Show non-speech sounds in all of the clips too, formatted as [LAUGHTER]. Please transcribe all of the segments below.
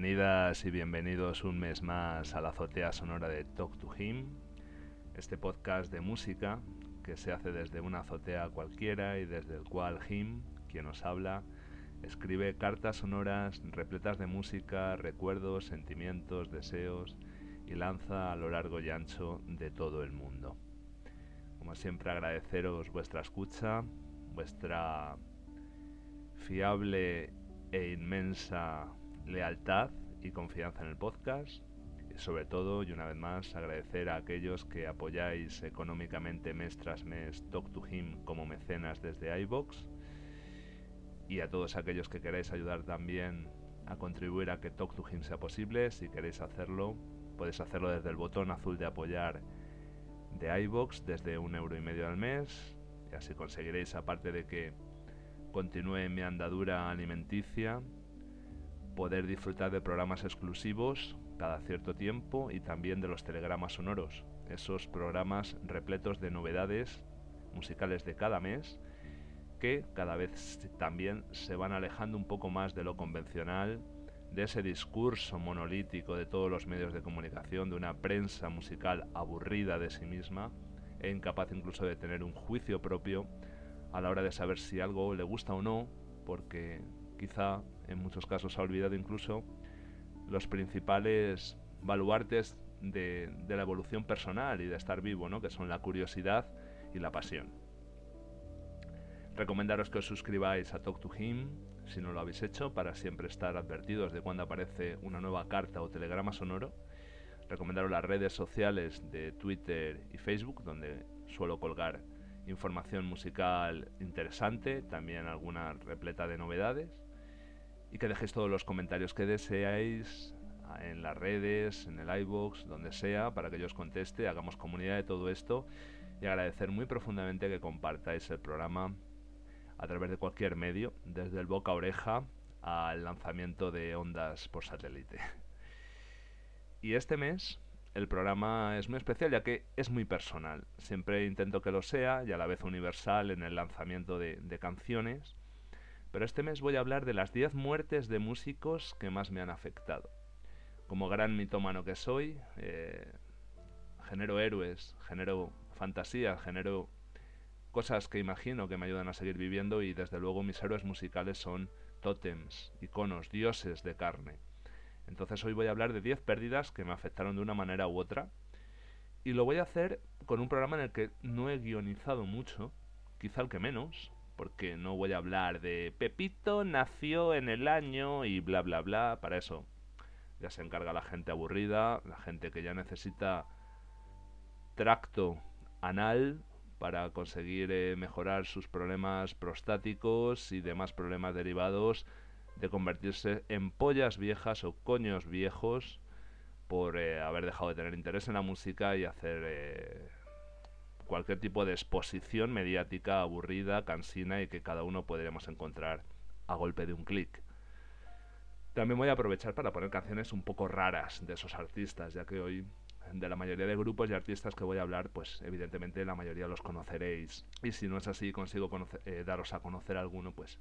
Bienvenidas y bienvenidos un mes más a la azotea sonora de Talk to Him, este podcast de música que se hace desde una azotea cualquiera y desde el cual Him, quien nos habla, escribe cartas sonoras repletas de música, recuerdos, sentimientos, deseos y lanza a lo largo y ancho de todo el mundo. Como siempre agradeceros vuestra escucha, vuestra fiable e inmensa lealtad y confianza en el podcast. Sobre todo, y una vez más, agradecer a aquellos que apoyáis económicamente mes tras mes Talk to Him como mecenas desde iBox. Y a todos aquellos que queráis ayudar también a contribuir a que Talk to Him sea posible. Si queréis hacerlo, podéis hacerlo desde el botón azul de apoyar de iBox desde un euro y medio al mes. Y así conseguiréis, aparte de que continúe mi andadura alimenticia, poder disfrutar de programas exclusivos cada cierto tiempo y también de los telegramas sonoros, esos programas repletos de novedades musicales de cada mes que cada vez también se van alejando un poco más de lo convencional, de ese discurso monolítico de todos los medios de comunicación, de una prensa musical aburrida de sí misma e incapaz incluso de tener un juicio propio a la hora de saber si algo le gusta o no, porque quizá en muchos casos ha olvidado incluso los principales baluartes de, la evolución personal y de estar vivo, ¿no? que son la curiosidad y la pasión. Recomendaros que os suscribáis a Talk to Him si no lo habéis hecho para siempre estar advertidos de cuando aparece una nueva carta o telegrama sonoro. Recomendaros las redes sociales de Twitter y Facebook donde suelo colgar información musical interesante, también alguna repleta de novedades y que dejéis todos los comentarios que deseáis en las redes, en el iBox, donde sea, para que yo os conteste, hagamos comunidad de todo esto y agradecer muy profundamente que compartáis el programa a través de cualquier medio, desde el boca a oreja al lanzamiento de ondas por satélite. Y este mes el programa es muy especial ya que es muy personal. Siempre intento que lo sea y a la vez universal en el lanzamiento de, de canciones pero este mes voy a hablar de las 10 muertes de músicos que más me han afectado. Como gran mitómano que soy, eh, genero héroes, genero fantasías, genero cosas que imagino que me ayudan a seguir viviendo y desde luego mis héroes musicales son tótems, iconos, dioses de carne. Entonces hoy voy a hablar de 10 pérdidas que me afectaron de una manera u otra y lo voy a hacer con un programa en el que no he guionizado mucho, quizá el que menos, porque no voy a hablar de Pepito nació en el año y bla bla bla, para eso. Ya se encarga la gente aburrida, la gente que ya necesita tracto anal para conseguir eh, mejorar sus problemas prostáticos y demás problemas derivados de convertirse en pollas viejas o coños viejos por eh, haber dejado de tener interés en la música y hacer eh, cualquier tipo de exposición mediática aburrida, cansina y que cada uno podríamos encontrar a golpe de un clic. También voy a aprovechar para poner canciones un poco raras de esos artistas, ya que hoy de la mayoría de grupos y artistas que voy a hablar, pues evidentemente la mayoría los conoceréis. Y si no es así, consigo eh, daros a conocer alguno, pues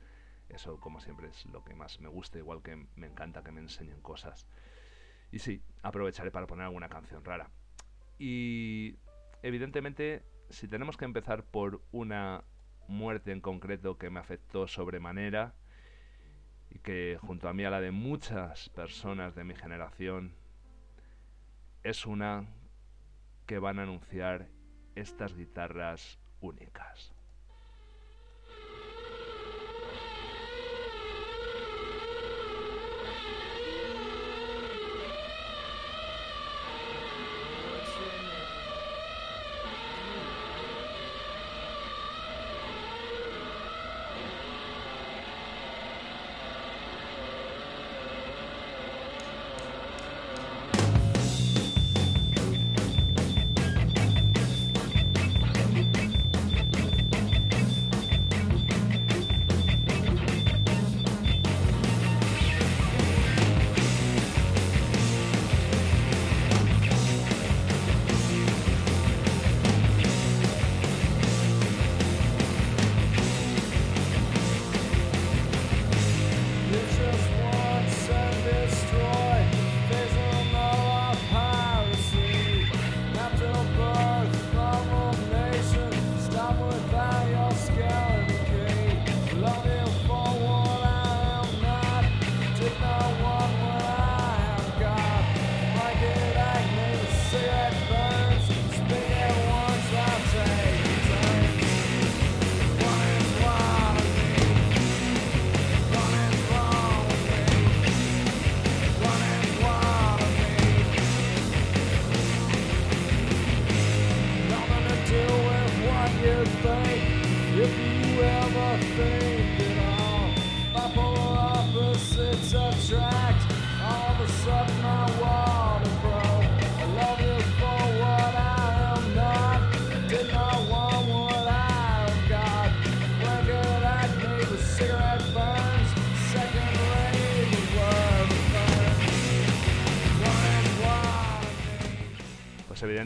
eso como siempre es lo que más me gusta, igual que me encanta que me enseñen cosas. Y sí, aprovecharé para poner alguna canción rara. Y evidentemente si tenemos que empezar por una muerte en concreto que me afectó sobremanera y que junto a mí a la de muchas personas de mi generación es una que van a anunciar estas guitarras únicas.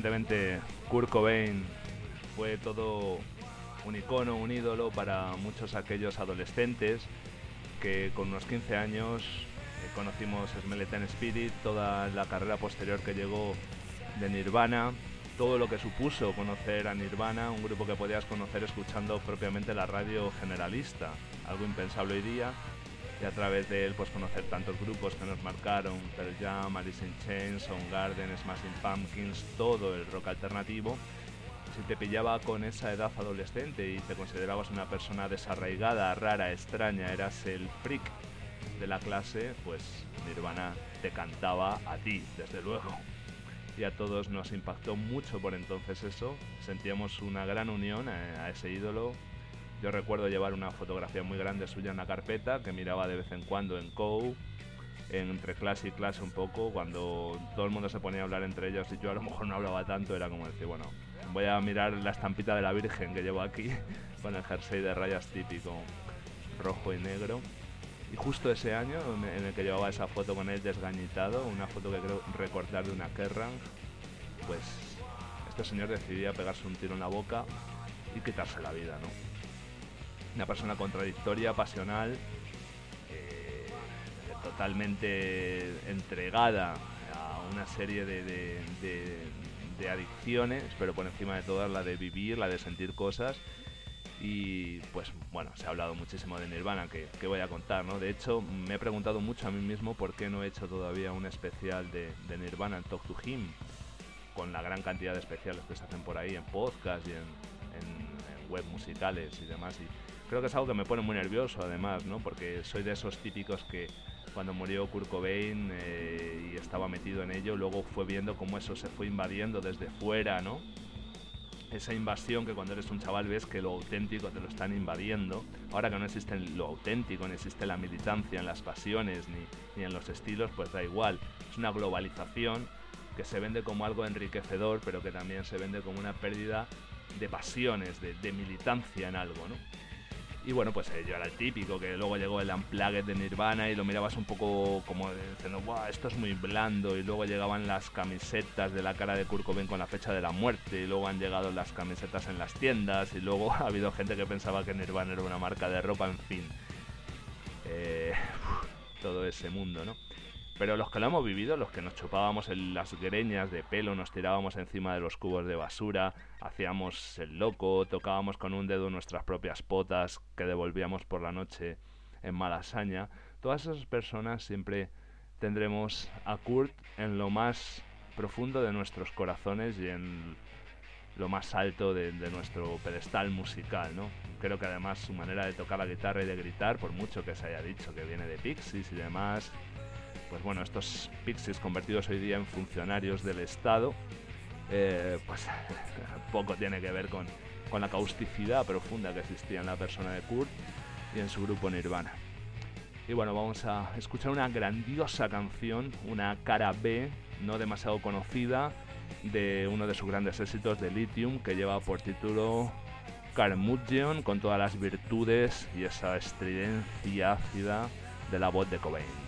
Evidentemente Kurt Cobain fue todo un icono, un ídolo para muchos aquellos adolescentes que con unos 15 años eh, conocimos Smell Spirit, toda la carrera posterior que llegó de Nirvana, todo lo que supuso conocer a Nirvana, un grupo que podías conocer escuchando propiamente la radio generalista, algo impensable hoy día, y a través de él pues conocer tantos grupos que nos marcaron, Pearl Jam, Alice in Chains, Soundgarden, Smashing Pumpkins, todo el rock alternativo. Si te pillaba con esa edad adolescente y te considerabas una persona desarraigada, rara, extraña, eras el freak de la clase, pues Nirvana te cantaba a ti, desde luego. Y a todos nos impactó mucho por entonces eso. Sentíamos una gran unión a, ese ídolo. Yo recuerdo llevar una fotografía muy grande suya en la carpeta que miraba de vez en cuando en COU, entre clase y clase un poco, cuando todo el mundo se ponía a hablar entre ellos y yo a lo mejor no hablaba tanto, era como decir, bueno, voy a mirar la estampita de la Virgen que llevo aquí [LAUGHS] con el jersey de rayas típico rojo y negro. Y justo ese año en el que llevaba esa foto con él desgañitado, una foto que creo recordar de una Kerrang, pues este señor decidía pegarse un tiro en la boca y quitarse la vida, ¿no? Una persona contradictoria, pasional, eh, totalmente entregada a una serie de, adicciones, pero por encima de todas la de vivir, la de sentir cosas y pues bueno, se ha hablado muchísimo de Nirvana, que, voy a contar, ¿no? De hecho, me he preguntado mucho a mí mismo por qué no he hecho todavía un especial de, Nirvana en Talk to Him, con la gran cantidad de especiales que se hacen por ahí en podcast y en, web musicales y demás. Y creo que es algo que me pone muy nervioso además, ¿no? Porque soy de esos típicos que cuando murió Kurt Cobain eh, y estaba metido en ello, luego fue viendo cómo eso se fue invadiendo desde fuera, ¿no? esa invasión que cuando eres un chaval ves que lo auténtico te lo están invadiendo. Ahora que no existe lo auténtico, no existe la militancia en las pasiones ni, en los estilos, pues da igual. Es una globalización que se vende como algo enriquecedor, pero que también se vende como una pérdida de pasiones, de, de militancia en algo, ¿no? Y bueno, pues eh, yo era el típico, que luego llegó el Unplugged de Nirvana y lo mirabas un poco como diciendo, wow, esto es muy blando. Y luego llegaban las camisetas de la cara de Kurt con la fecha de la muerte. Y luego han llegado las camisetas en las tiendas. Y luego [LAUGHS] ha habido gente que pensaba que Nirvana era una marca de ropa, en fin. Eh, todo ese mundo, ¿no? Pero los que lo hemos vivido, los que nos chupábamos en las greñas de pelo, nos tirábamos encima de los cubos de basura, hacíamos el loco, tocábamos con un dedo nuestras propias potas que devolvíamos por la noche en malasaña, todas esas personas siempre tendremos a Kurt en lo más profundo de nuestros corazones y en lo más alto de, de, nuestro pedestal musical, ¿no? Creo que además su manera de tocar la guitarra y de gritar, por mucho que se haya dicho que viene de Pixies y demás, pues bueno, estos pixies convertidos hoy día en funcionarios del Estado, eh, pues [LAUGHS] poco tiene que ver con, con la causticidad profunda que existía en la persona de Kurt y en su grupo Nirvana. Y bueno, vamos a escuchar una grandiosa canción, una cara B, no demasiado conocida, de uno de sus grandes éxitos de Lithium, que lleva por título Carmudgeon, con todas las virtudes y esa estridencia ácida de la voz de Cobain.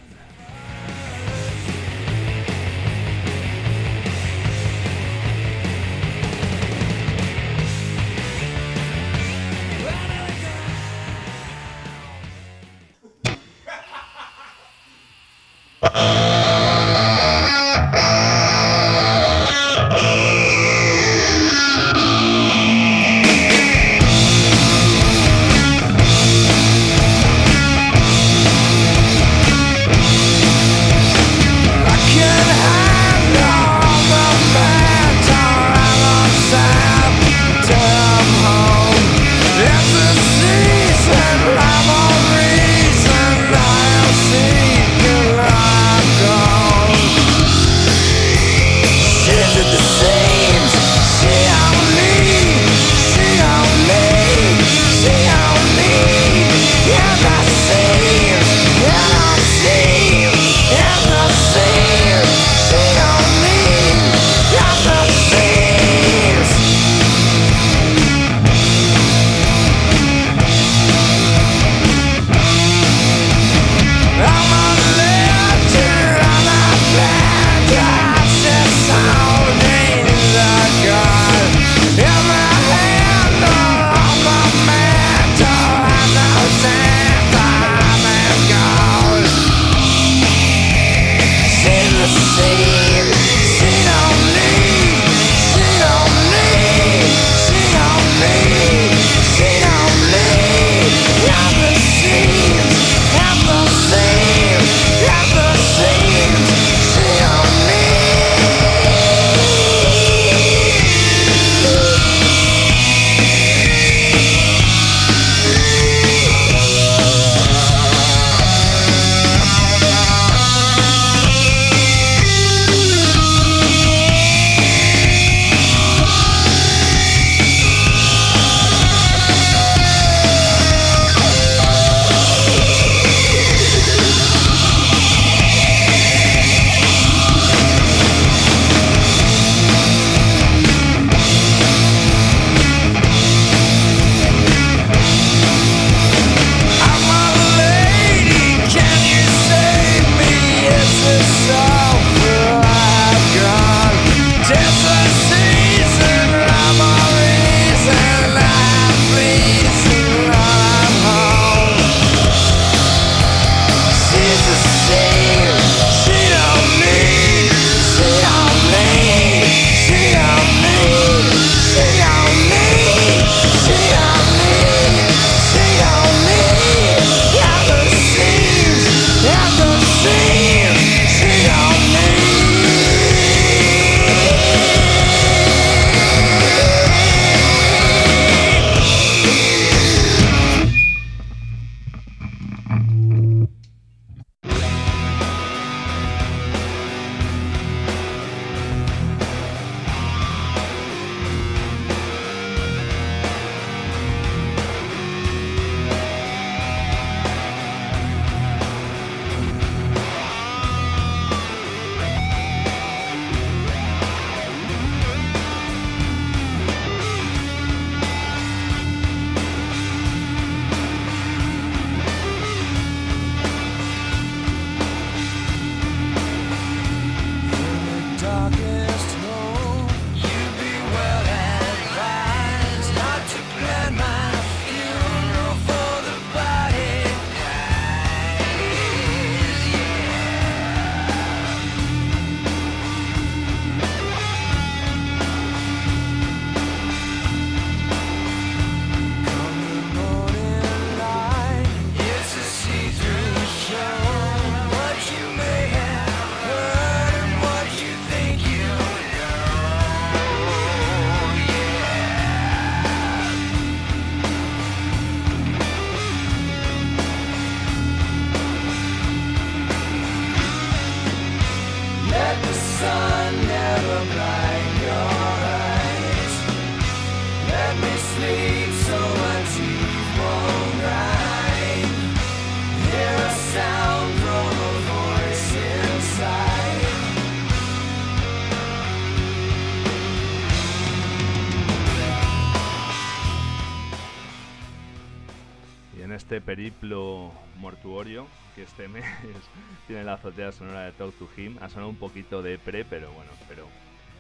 Azotea sonora de Talk to Him. Ha sonado un poquito de pre, pero bueno, espero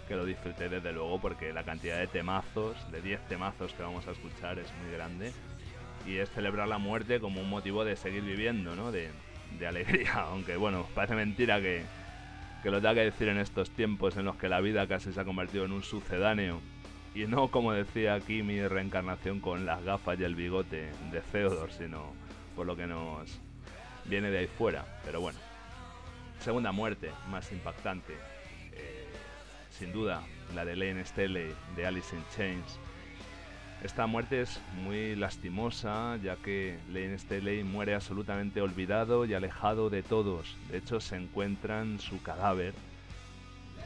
que lo disfruté desde luego porque la cantidad de temazos, de 10 temazos que vamos a escuchar es muy grande. Y es celebrar la muerte como un motivo de seguir viviendo, ¿no? De, de alegría, [LAUGHS] aunque bueno, parece mentira que, que lo tenga que decir en estos tiempos en los que la vida casi se ha convertido en un sucedáneo. Y no como decía aquí mi reencarnación con las gafas y el bigote de Theodore, sino por lo que nos viene de ahí fuera. Pero bueno, segunda muerte más impactante, eh, sin duda, la de Lane Staley de Alice in Chains. Esta muerte es muy lastimosa, ya que Lane Staley muere absolutamente olvidado y alejado de todos. De hecho, se encuentran su cadáver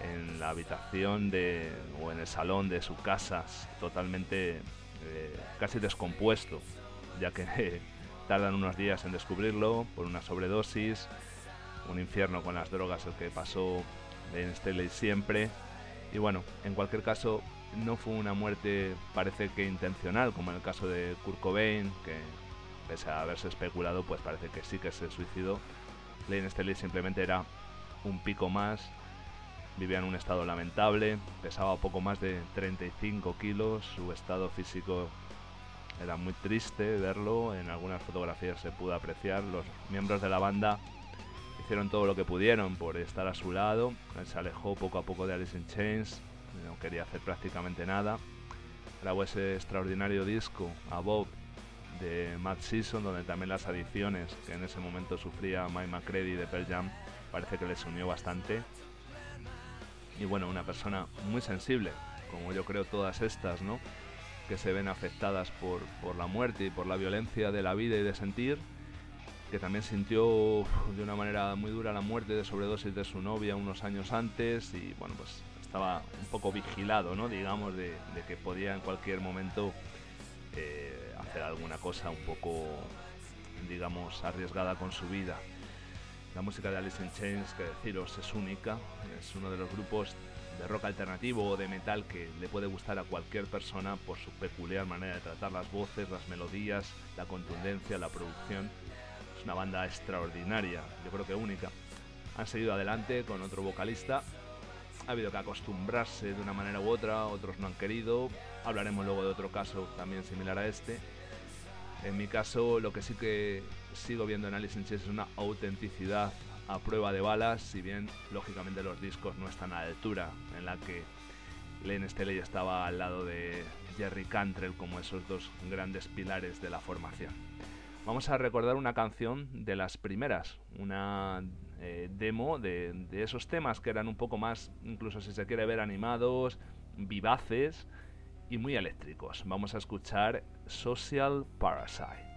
en la habitación de, o en el salón de su casa, totalmente eh, casi descompuesto, ya que [LAUGHS] tardan unos días en descubrirlo por una sobredosis, un infierno con las drogas el que pasó en Staley siempre. Y bueno, en cualquier caso, no fue una muerte parece que intencional, como en el caso de Kurt Cobain, que pese a haberse especulado, pues parece que sí que se suicidó. Lane Staley simplemente era un pico más, vivía en un estado lamentable, pesaba poco más de 35 kilos, su estado físico era muy triste verlo, en algunas fotografías se pudo apreciar, los miembros de la banda hicieron todo lo que pudieron por estar a su lado, se alejó poco a poco de Alice in Chains, no quería hacer prácticamente nada, grabó ese extraordinario disco, A Bob, de Matt Season, donde también las adiciones que en ese momento sufría Mike McCready de Pearl Jam parece que les unió bastante. Y bueno, una persona muy sensible, como yo creo todas estas, ¿no? que se ven afectadas por, por la muerte y por la violencia de la vida y de sentir, que también sintió de una manera muy dura la muerte de sobredosis de su novia unos años antes y bueno, pues estaba un poco vigilado, ¿no? Digamos, de, que podía en cualquier momento eh, hacer alguna cosa un poco, digamos, arriesgada con su vida. La música de Alice in Chains, que deciros, es única, es uno de los grupos de rock alternativo o de metal que le puede gustar a cualquier persona por su peculiar manera de tratar las voces, las melodías, la contundencia, la producción. Una banda extraordinaria, yo creo que única. Han seguido adelante con otro vocalista. Ha habido que acostumbrarse de una manera u otra, otros no han querido. Hablaremos luego de otro caso también similar a este. En mi caso, lo que sí que sigo viendo en Alice in Chains es una autenticidad a prueba de balas, si bien lógicamente los discos no están a la altura en la que Len Staley estaba al lado de Jerry Cantrell como esos dos grandes pilares de la formación. Vamos a recordar una canción de las primeras, una eh, demo de, de esos temas que eran un poco más, incluso si se quiere ver, animados, vivaces y muy eléctricos. Vamos a escuchar Social Parasite.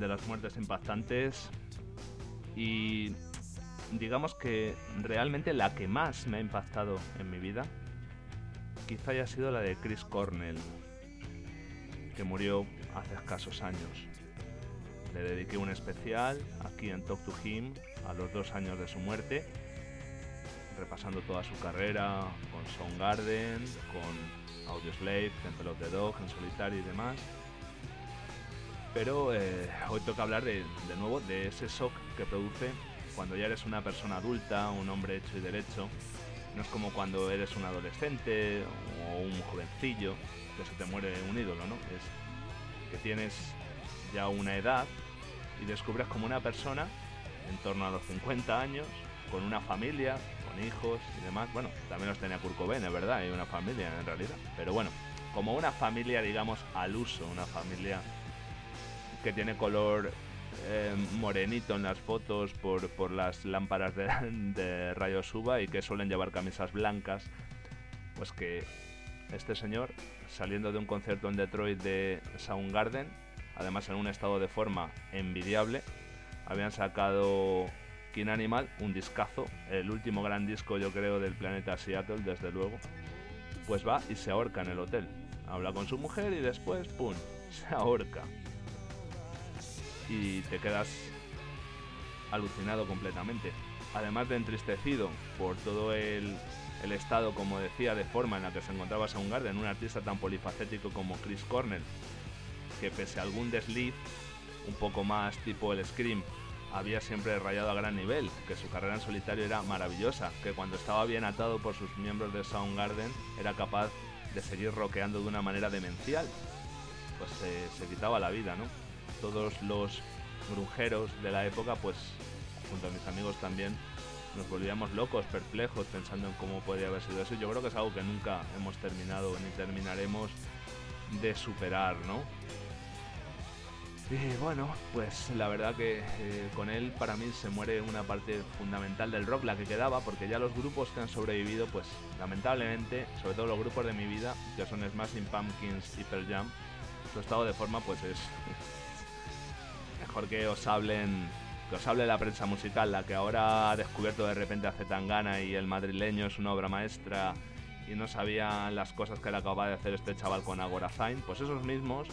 De las muertes impactantes y digamos que realmente la que más me ha impactado en mi vida quizá haya sido la de Chris Cornell, que murió hace escasos años. Le dediqué un especial aquí en Talk to Him a los dos años de su muerte, repasando toda su carrera con Soundgarden, con Audioslave, Temple of the Dog, en solitario y demás. Pero eh, hoy toca hablar de, de nuevo de ese shock que produce cuando ya eres una persona adulta, un hombre hecho y derecho. No es como cuando eres un adolescente o un jovencillo que se te muere un ídolo, ¿no? Es que tienes ya una edad y descubres como una persona en torno a los 50 años, con una familia, con hijos y demás. Bueno, también los tenía Kurt Cobain, es verdad, hay una familia en realidad. Pero bueno, como una familia, digamos, al uso, una familia que tiene color eh, morenito en las fotos por, por las lámparas [LAUGHS] de, rayos UVA y que suelen llevar camisas blancas, pues que este señor, saliendo de un concierto en Detroit de Soundgarden, además en un estado de forma envidiable, habían sacado King Animal, un discazo, el último gran disco yo creo del planeta Seattle, desde luego, pues va y se ahorca en el hotel. Habla con su mujer y después, ¡pum!, se ahorca y te quedas alucinado completamente. Además de entristecido por todo el, estado, como decía, de forma en la que se encontraba Soundgarden, un artista tan polifacético como Chris Cornell, que pese a algún desliz, un poco más tipo el Scream, había siempre rayado a gran nivel, que su carrera en solitario era maravillosa, que cuando estaba bien atado por sus miembros de Soundgarden era capaz de seguir rockeando de una manera demencial. Pues se, se quitaba la vida, ¿no? Todos los grungeros de la época, pues junto a mis amigos también, nos volvíamos locos, perplejos, pensando en cómo podría haber sido eso. Yo creo que es algo que nunca hemos terminado ni terminaremos de superar, ¿no? Y bueno, pues la verdad que eh, con él para mí se muere una parte fundamental del rock, la que quedaba, porque ya los grupos que han sobrevivido, pues lamentablemente, sobre todo los grupos de mi vida, que son Smashing Pumpkins y Pearl Jam, su estado de forma pues es mejor que os hablen que os hable la prensa musical, la que ahora ha descubierto de repente a Zetangana y el madrileño es una obra maestra y no sabían las cosas que era capaz de hacer este chaval con Agora Fine, pues esos mismos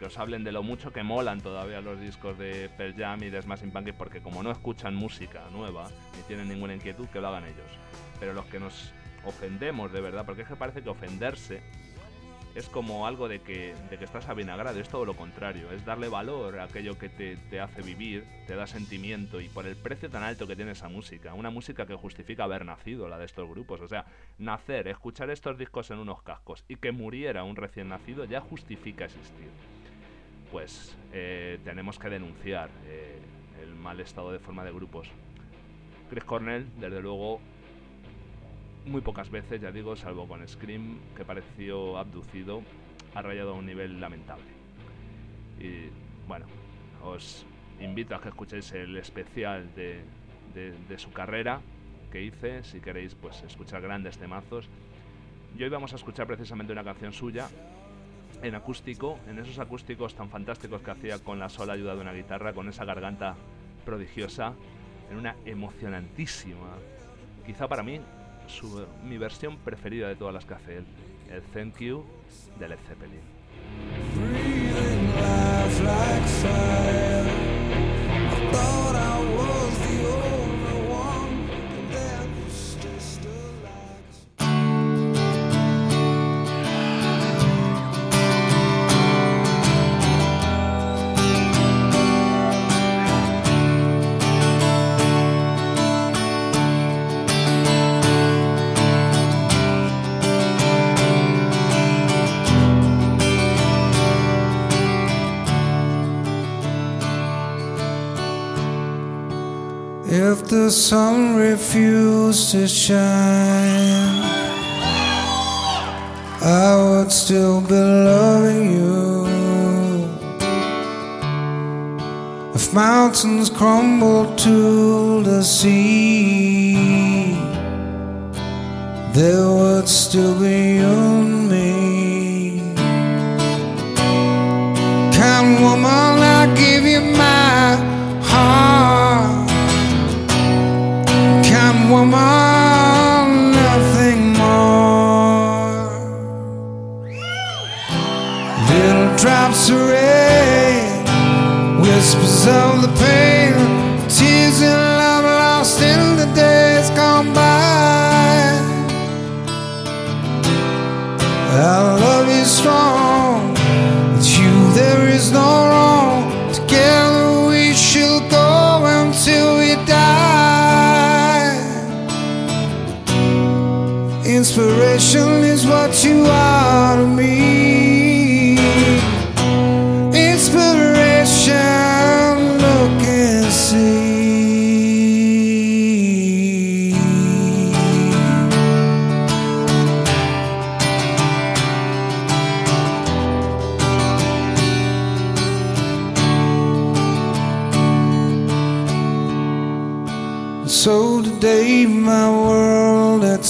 que os hablen de lo mucho que molan todavía los discos de Pearl Jam y de Smashing Pumpkins porque como no escuchan música nueva ni tienen ninguna inquietud que lo hagan ellos. Pero los que nos ofendemos de verdad, porque es que parece que ofenderse es como algo de que, de que estás avinagrado, es todo lo contrario, es darle valor a aquello que te, te hace vivir, te da sentimiento y por el precio tan alto que tiene esa música, una música que justifica haber nacido, la de estos grupos, o sea, nacer, escuchar estos discos en unos cascos y que muriera un recién nacido ya justifica existir. Pues eh, tenemos que denunciar eh, el mal estado de forma de grupos. Chris Cornell, desde luego, muy pocas veces, ya digo, salvo con Scream, que pareció abducido, ha rayado a un nivel lamentable. Y bueno, os invito a que escuchéis el especial de, de- de su carrera que hice, si queréis pues escuchar grandes temazos. Y hoy vamos a escuchar precisamente una canción suya en acústico, en esos acústicos tan fantásticos que hacía con la sola ayuda de una guitarra, con esa garganta prodigiosa, en una emocionantísima, quizá para mí, mi versión preferida de todas las que hace él, el Thank You de Led Zeppelin. Sun refused to shine, I would still be loving you. If mountains crumble to the sea, there would still be and me. Of the pain,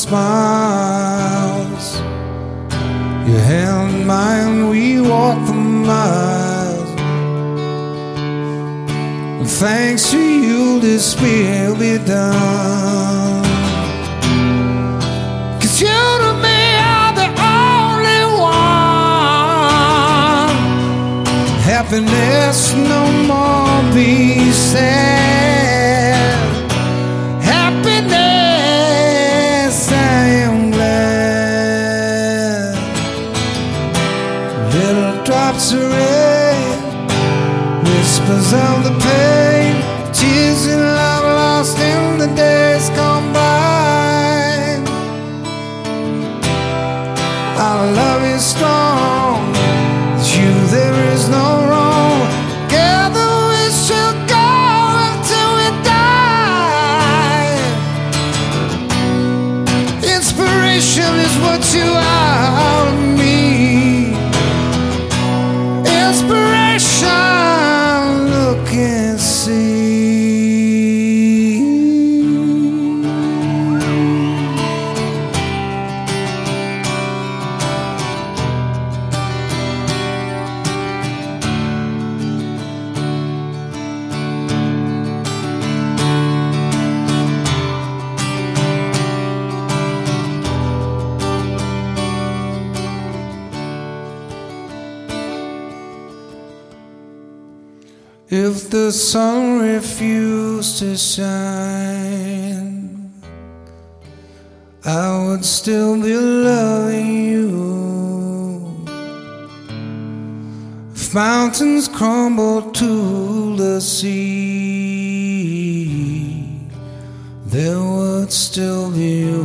smiles. Your hand in mine, we walk the miles. And thanks to you, this will be done. Cause you to me are the only one. Happiness no more be sad. If the sun refused to shine, I would still be loving you. If mountains crumble to the sea, there would still be you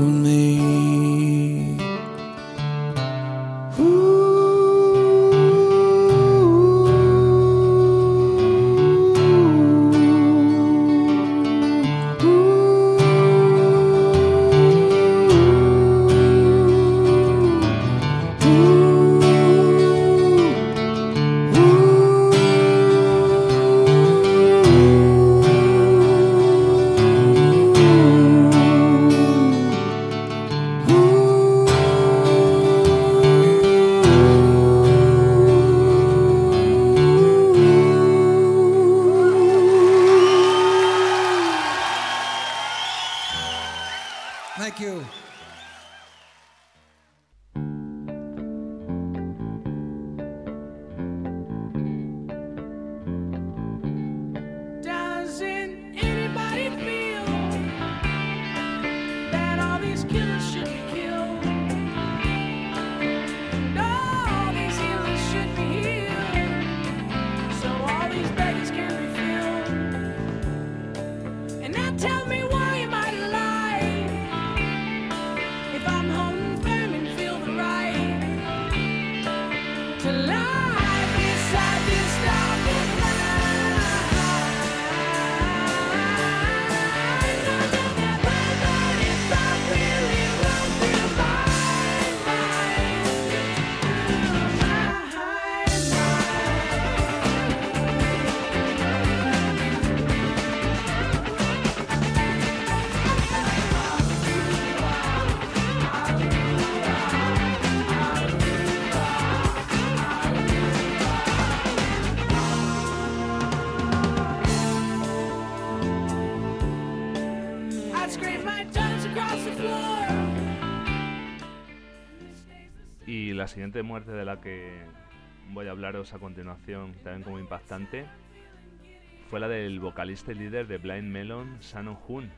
del vocalista y líder de Blind Melon, Shannon Hoon.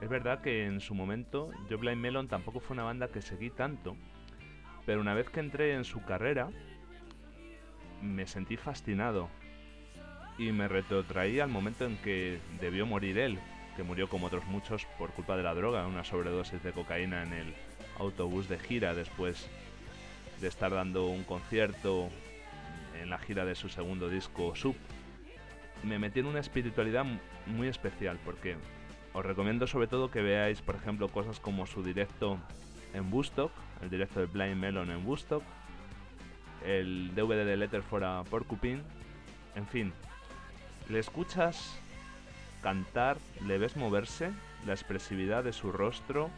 Es verdad que en su momento yo Blind Melon tampoco fue una banda que seguí tanto, pero una vez que entré en su carrera me sentí fascinado y me retrotraí al momento en que debió morir él, que murió como otros muchos por culpa de la droga, una sobredosis de cocaína en el autobús de gira después de estar dando un concierto en la gira de su segundo disco Sub. Me metí en una espiritualidad muy especial porque os recomiendo sobre todo que veáis, por ejemplo, cosas como su directo en Woodstock, el directo de Blind Melon en Woodstock, el DVD de Letter for a Porcupine, en fin, le escuchas cantar, le ves moverse, la expresividad de su rostro,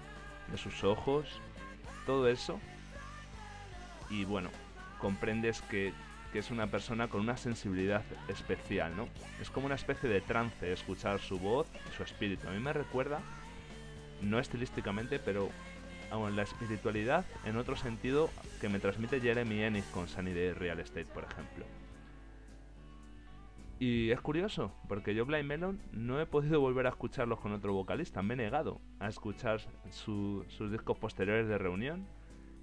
de sus ojos, todo eso, y bueno, comprendes que, que es una persona con una sensibilidad especial, ¿no? Es como una especie de trance escuchar su voz y su espíritu. A mí me recuerda, no estilísticamente, pero a la espiritualidad en otro sentido que me transmite Jeremy Ennis con Sunny Day Real Estate, por ejemplo. Y es curioso, porque yo Blind Melon no he podido volver a escucharlos con otro vocalista, me he negado a escuchar su- sus discos posteriores de reunión.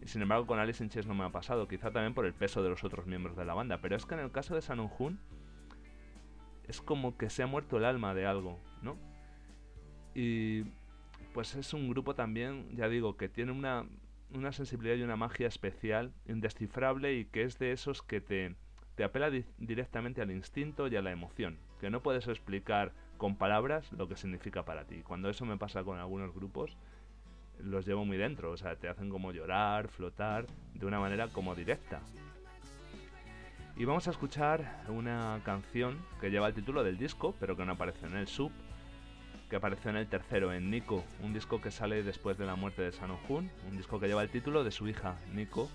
Sin embargo con Alice in Chains no me ha pasado, quizá también por el peso de los otros miembros de la banda. Pero es que en el caso de Sanon Hoon es como que se ha muerto el alma de algo, ¿no? Y pues es un grupo también, ya digo, que tiene una una sensibilidad y una magia especial, indescifrable y que es de esos que te, te apela di- directamente al instinto y a la emoción, que no puedes explicar con palabras lo que significa para ti. Cuando eso me pasa con algunos grupos, los llevo muy dentro, o sea, te hacen como llorar, flotar, de una manera como directa. Y vamos a escuchar una canción que lleva el título del disco, pero que no aparece en el sub, que apareció en el tercero, en Nico, un disco que sale después de la muerte de Sano Jun, un disco que lleva el título de su hija, Nico,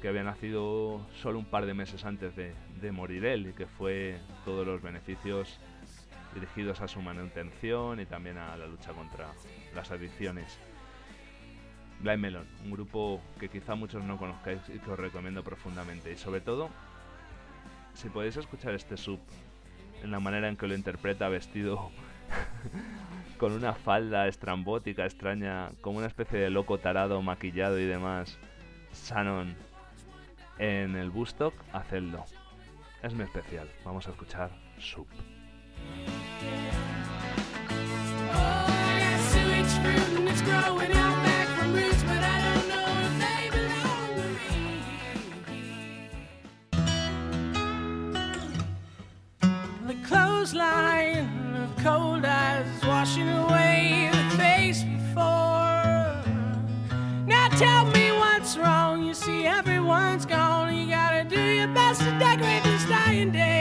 que había nacido solo un par de meses antes de morir él y que fue todos los beneficios dirigidos a su manutención y también a la lucha contra las adicciones. Blind Melon, un grupo que quizá muchos no conozcáis y que os recomiendo profundamente. Y sobre todo, si podéis escuchar este sub en la manera en que lo interpreta vestido [LAUGHS] con una falda estrambótica, extraña, como una especie de loco tarado, maquillado y demás, Shannon en el Bustock, hacedlo. Es muy especial. Vamos a escuchar Sub. Oh, clothesline of cold eyes washing away the face before. Now tell me what's wrong. You see, everyone's gone. You gotta do your best to decorate this dying day.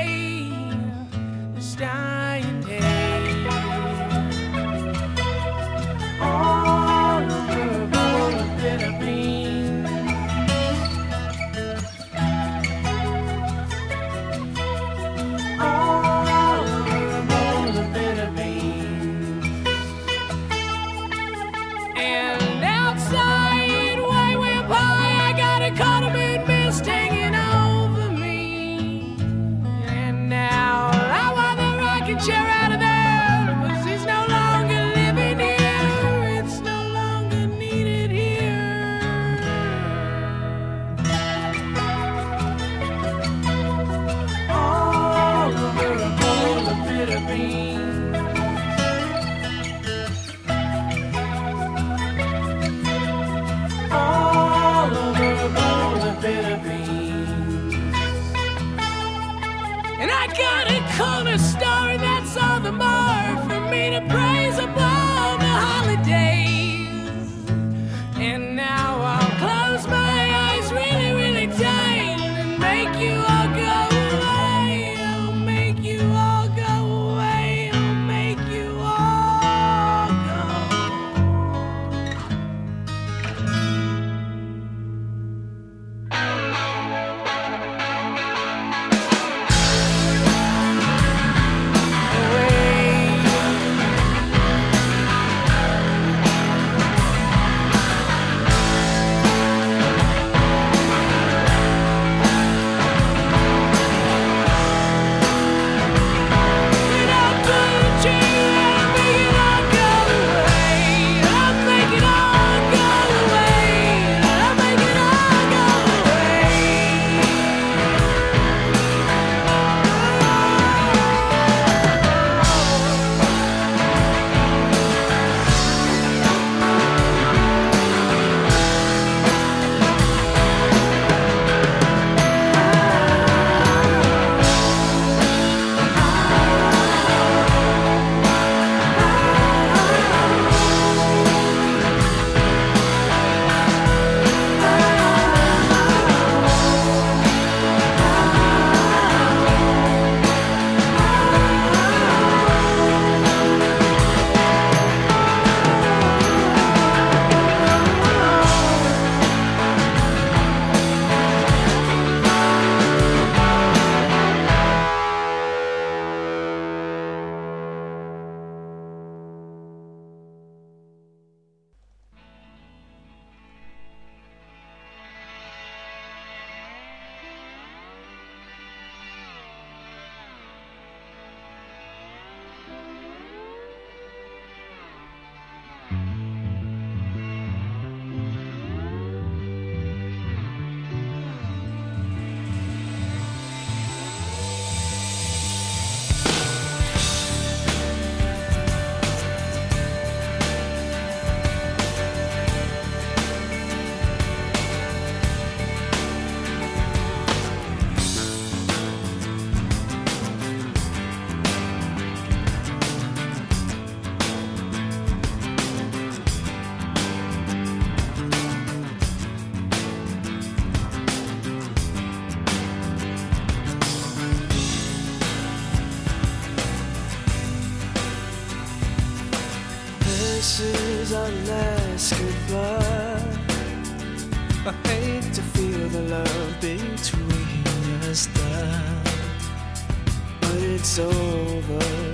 Love between us die, but it's over.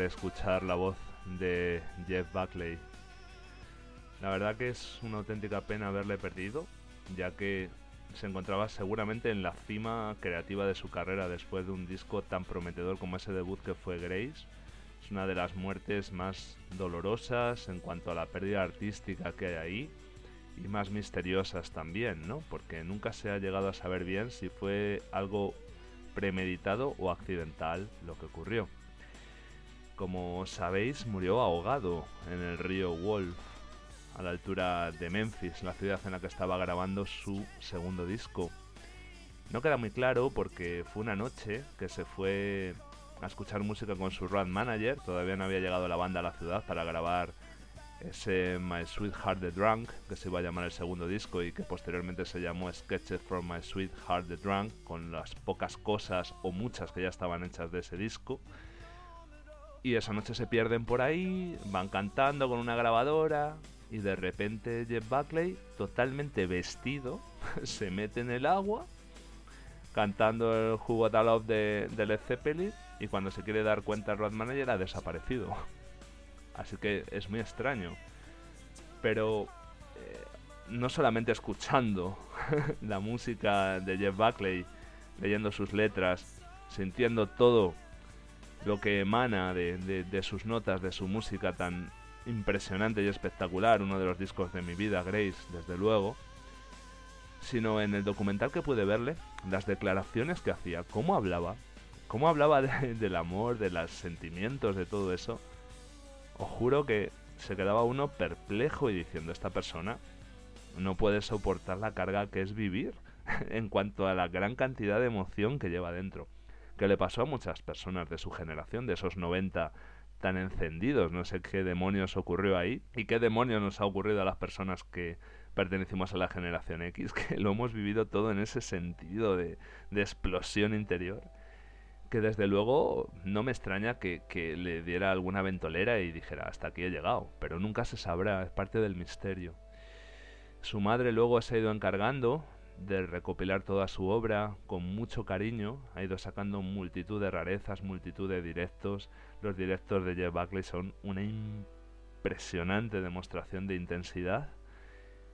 Escuchar la voz de Jeff Buckley. La verdad que es una auténtica pena haberle perdido, ya que se encontraba seguramente en la cima creativa de su carrera después de un disco tan prometedor como ese debut que fue Grace. Es una de las muertes más dolorosas en cuanto a la pérdida artística que hay ahí y más misteriosas también, ¿no? Porque nunca se ha llegado a saber bien si fue algo premeditado o accidental lo que ocurrió. Como sabéis, murió ahogado en el río Wolf, a la altura de Memphis, la ciudad en la que estaba grabando su segundo disco. No queda muy claro porque fue una noche que se fue a escuchar música con su road manager, todavía no había llegado la banda a la ciudad para grabar ese My Sweet Heart the Drunk, que se iba a llamar el segundo disco y que posteriormente se llamó Sketches from My Sweet Heart the Drunk, con las pocas cosas o muchas que ya estaban hechas de ese disco. Y esa noche se pierden por ahí, van cantando con una grabadora y de repente Jeff Buckley, totalmente vestido, [LAUGHS] se mete en el agua cantando el Who de Led Zeppelin y cuando se quiere dar cuenta el road manager ha desaparecido. [LAUGHS] Así que es muy extraño. Pero eh, no solamente escuchando [LAUGHS] la música de Jeff Buckley, leyendo sus letras, sintiendo todo lo que emana de, de- sus notas, de su música tan impresionante y espectacular, uno de los discos de mi vida, Grace, desde luego, sino en el documental que pude verle, las declaraciones que hacía, cómo hablaba, cómo hablaba de- del amor, de los sentimientos, de todo eso. Os juro que se quedaba uno perplejo y diciendo, esta persona no puede soportar la carga que es vivir [LAUGHS] en cuanto a la gran cantidad de emoción que lleva dentro. Que le pasó a muchas personas de su generación, de esos 90 tan encendidos. No sé qué demonios ocurrió ahí y qué demonios nos ha ocurrido a las personas que pertenecimos a la generación X, [LAUGHS] que lo hemos vivido todo en ese sentido de, de explosión interior. Que desde luego no me extraña que, que le diera alguna ventolera y dijera hasta aquí he llegado, pero nunca se sabrá, es parte del misterio. Su madre luego se ha ido encargando de recopilar toda su obra con mucho cariño, ha ido sacando multitud de rarezas, multitud de directos. Los directos de Jeff Buckley son una impresionante demostración de intensidad.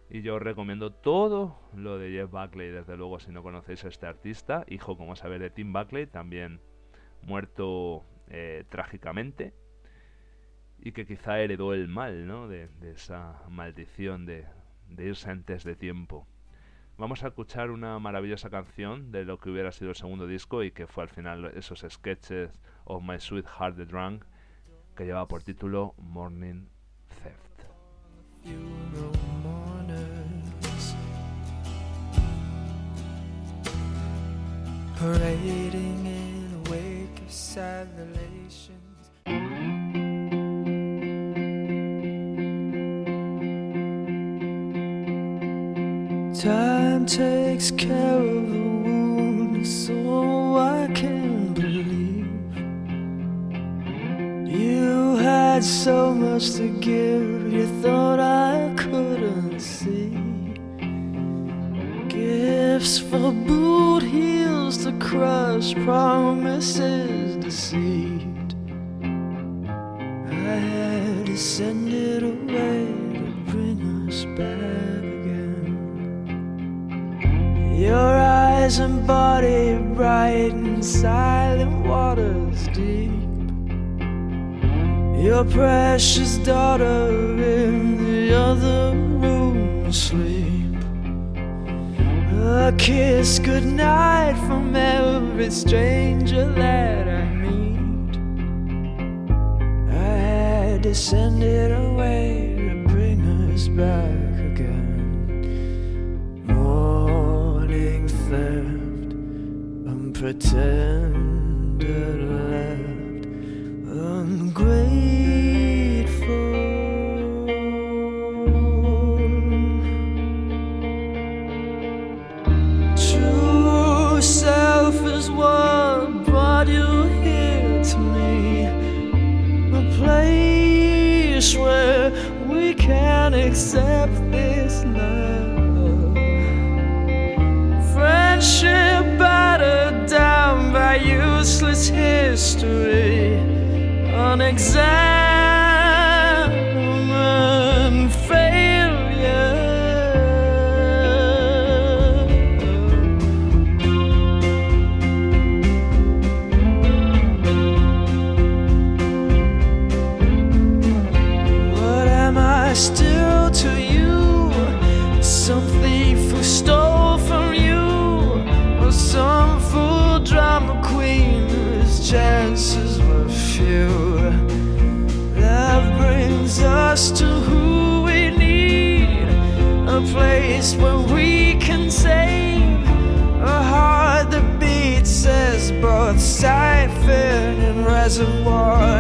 Y yo os recomiendo todo lo de Jeff Buckley, desde luego, si no conocéis a este artista, hijo, como sabéis, de Tim Buckley, también muerto eh, trágicamente, y que quizá heredó el mal, ¿no? De, de esa maldición de irse antes de tiempo. Vamos a escuchar una maravillosa canción de lo que hubiera sido el segundo disco y que fue al final esos sketches of My Sweet Heart the Drunk que lleva por título Morning Theft. Takes care of the wound, so I can believe you had so much to give, you thought I couldn't see. Gifts for boot heels to crush promises deceived. I had to body bright and silent waters deep. Your precious daughter in the other room asleep. A kiss goodnight from every stranger that I meet. I had to send it away to bring us back unpretended left, ungrateful. True self is what brought you here to me. A place where we can accept this love. Unexamined reservoir.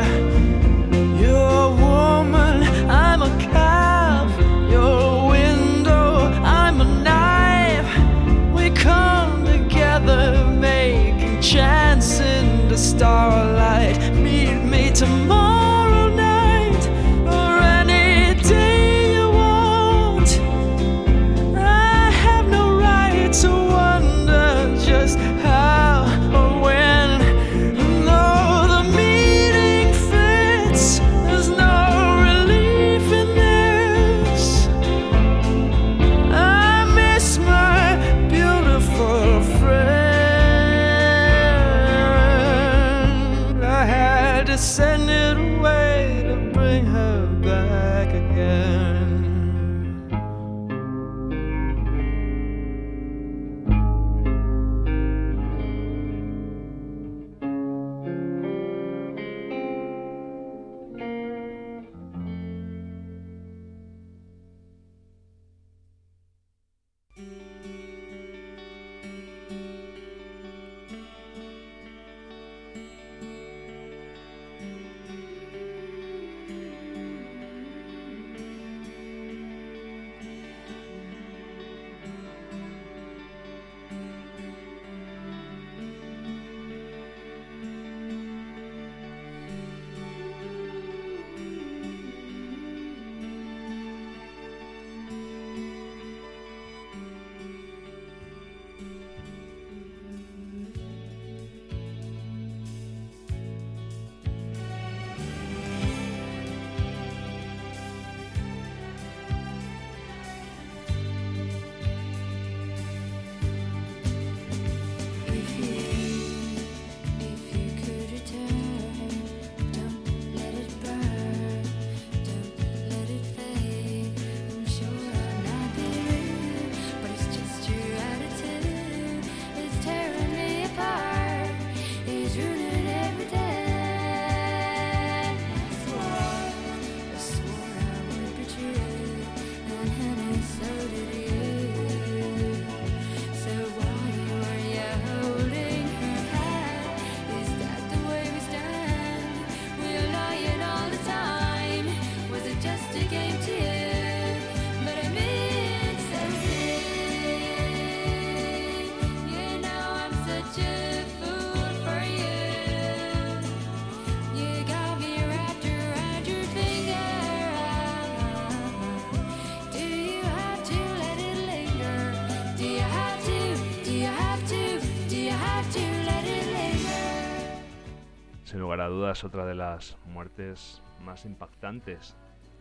Sin lugar a dudas, otra de las muertes más impactantes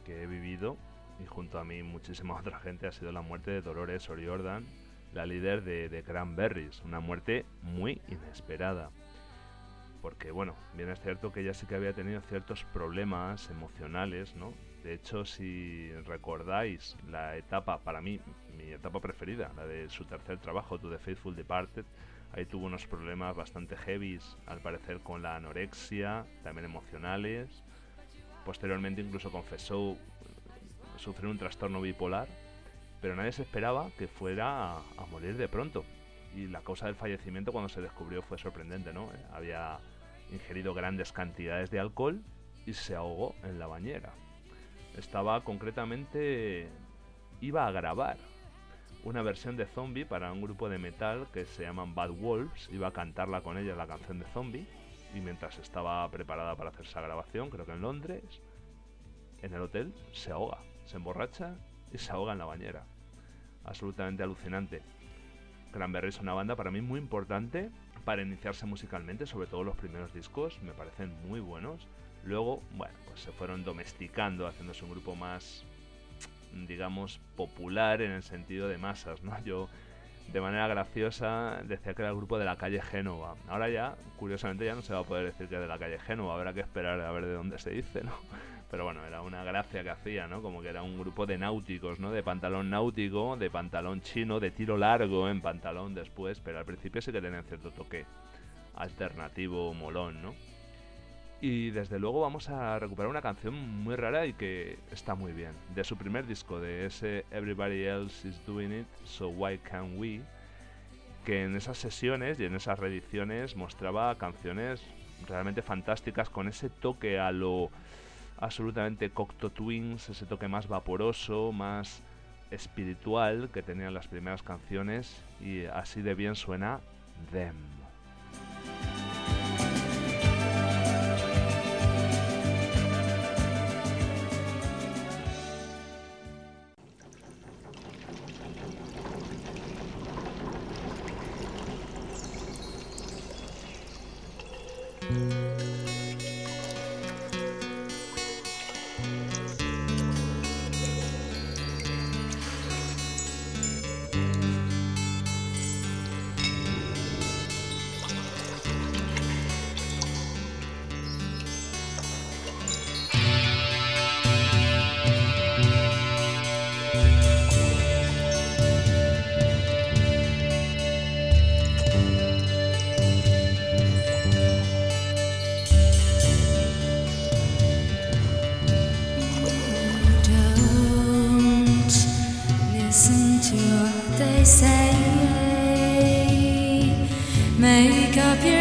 que he vivido y junto a mí muchísima [LAUGHS] otra gente ha sido la muerte de Dolores O'Riordan, la líder de, de Cranberries. Una muerte muy inesperada. Porque, bueno, bien es cierto que ella sí que había tenido ciertos problemas emocionales, ¿no? De hecho, si recordáis la etapa, para mí, mi etapa preferida, la de su tercer trabajo, To the Faithful Departed, ahí tuvo unos problemas bastante heavies, al parecer con la anorexia, también emocionales. Posteriormente incluso confesó sufrir un trastorno bipolar, pero nadie se esperaba que fuera a, a morir de pronto. Y la causa del fallecimiento cuando se descubrió fue sorprendente, ¿no? Eh, Había ingerido grandes cantidades de alcohol y se ahogó en la bañera. Estaba concretamente... iba a grabar una versión de Zombie para un grupo de metal que se llaman Bad Wolves. Iba a cantarla con ella la canción de Zombie. Y mientras estaba preparada para hacer esa grabación, creo que en Londres, en el hotel, se ahoga, se emborracha y se ahoga en la bañera. Absolutamente alucinante. Cranberry es una banda para mí muy importante para iniciarse musicalmente, sobre todo los primeros discos, me parecen muy buenos. Luego, bueno, pues se fueron domesticando, haciéndose un grupo más, digamos, popular en el sentido de masas, ¿no? Yo, de manera graciosa, decía que era el grupo de la calle Génova. Ahora ya, curiosamente, ya no se va a poder decir que es de la calle Génova, habrá que esperar a ver de dónde se dice, ¿no? [LAUGHS] Pero bueno, era una gracia que hacía, ¿no? Como que era un grupo de náuticos, ¿no? De pantalón náutico, de pantalón chino, de tiro largo en pantalón después, pero al principio sí que tenían cierto toque alternativo, molón, ¿no? Y desde luego vamos a recuperar una canción muy rara y que está muy bien. De su primer disco, de ese Everybody Else is Doing It, So Why Can't We? Que en esas sesiones y en esas reediciones mostraba canciones realmente fantásticas con ese toque a lo absolutamente Cocteau Twins, ese toque más vaporoso, más espiritual que tenían las primeras canciones y así de bien suena Them. Make up your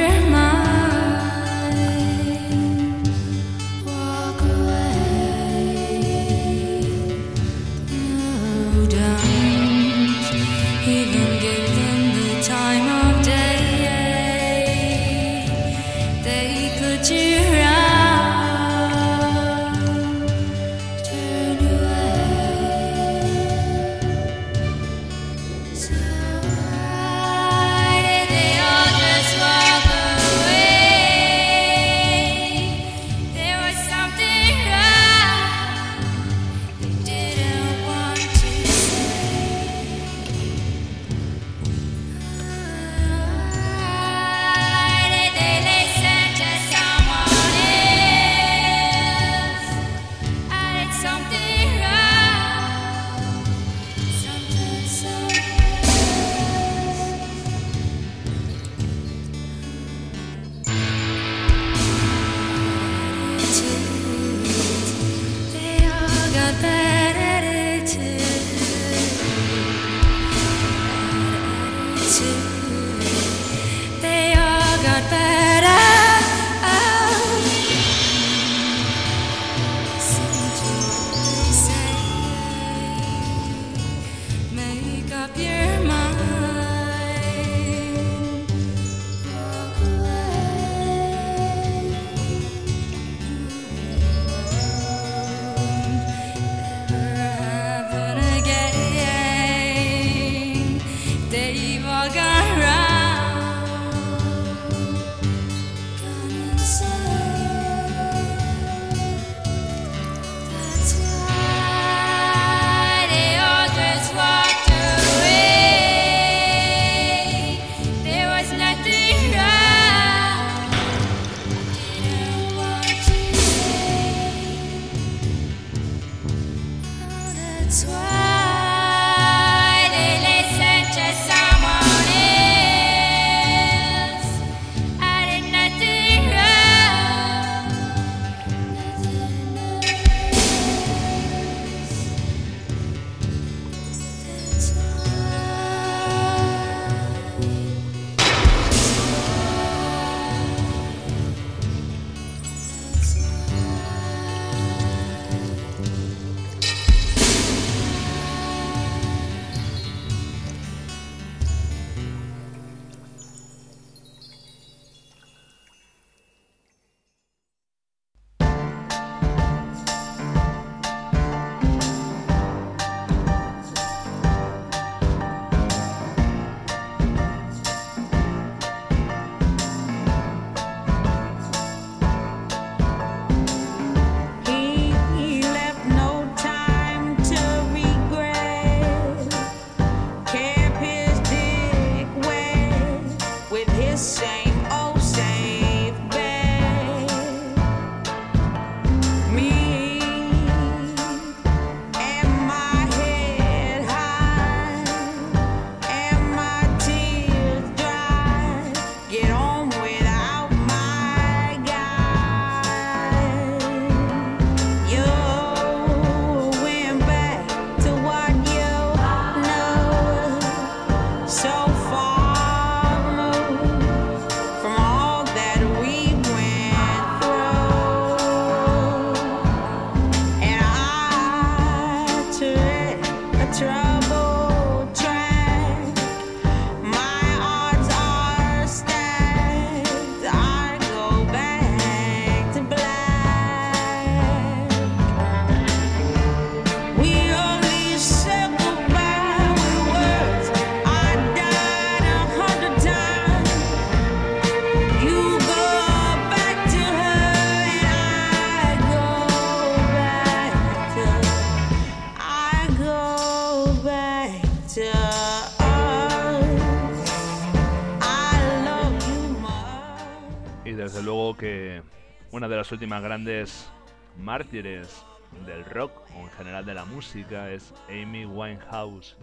las últimas grandes mártires del rock o en general de la música es Amy Winehouse,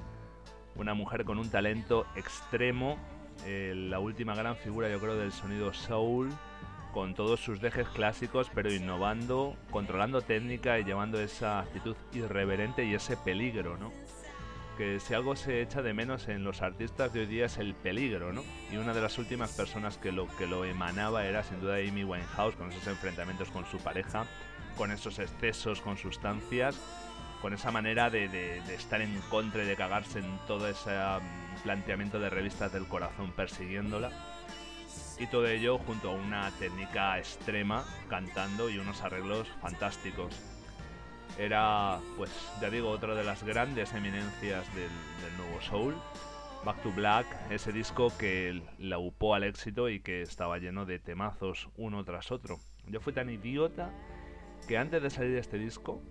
una mujer con un talento extremo, eh, la última gran figura yo creo del sonido soul, con todos sus dejes clásicos pero innovando, controlando técnica y llevando esa actitud irreverente y ese peligro, ¿no? Que si algo se echa de menos en los artistas de hoy día es el peligro, ¿no? Y una de las últimas personas que lo, que lo emanaba era sin duda Amy Winehouse, con esos enfrentamientos con su pareja, con esos excesos con sustancias, con esa manera de, de- de estar en contra y de cagarse en todo ese mm, planteamiento de revistas del corazón persiguiéndola. Y todo ello junto a una técnica extrema, cantando y unos arreglos fantásticos era, pues ya digo, otra de las grandes eminencias del, del nuevo soul. Back to Black, ese disco que la upó al éxito y que estaba lleno de temazos uno tras otro. Yo fui tan idiota que antes de salir de este disco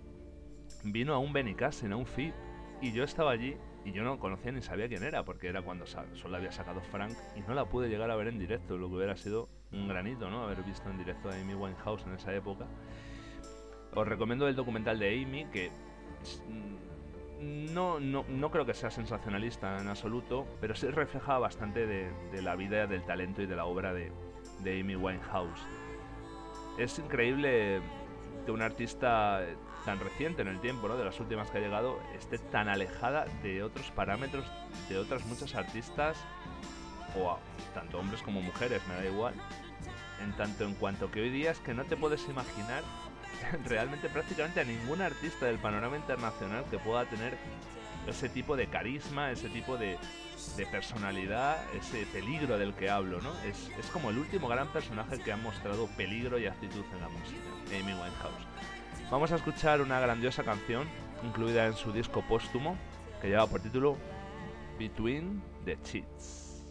vino a un Benicassin, a un FIP, y yo estaba allí y yo no conocía ni sabía quién era, porque era cuando solo había sacado Frank y no la pude llegar a ver en directo, lo que hubiera sido un granito, ¿no? Haber visto en directo a Amy Winehouse en esa época. Os recomiendo el documental de Amy, que mm, no, no, no creo que sea sensacionalista en absoluto, pero sí refleja bastante de, de la vida, del talento y de la obra de, Amy Winehouse. Es increíble que una artista tan reciente en el tiempo, ¿no? de las últimas que ha llegado, esté tan alejada de otros parámetros de otras muchas artistas, o tanto hombres como mujeres, me da igual, en tanto en cuanto que hoy día es que no te puedes imaginar [LAUGHS] realmente prácticamente a ningún artista del panorama internacional que pueda tener ese tipo de carisma, ese tipo de, personalidad, ese peligro del que hablo, ¿no? Es, es como el último gran personaje que ha mostrado peligro y actitud en la música, Amy Winehouse. Vamos a escuchar una grandiosa canción incluida en su disco póstumo que lleva por título Between the Cheats.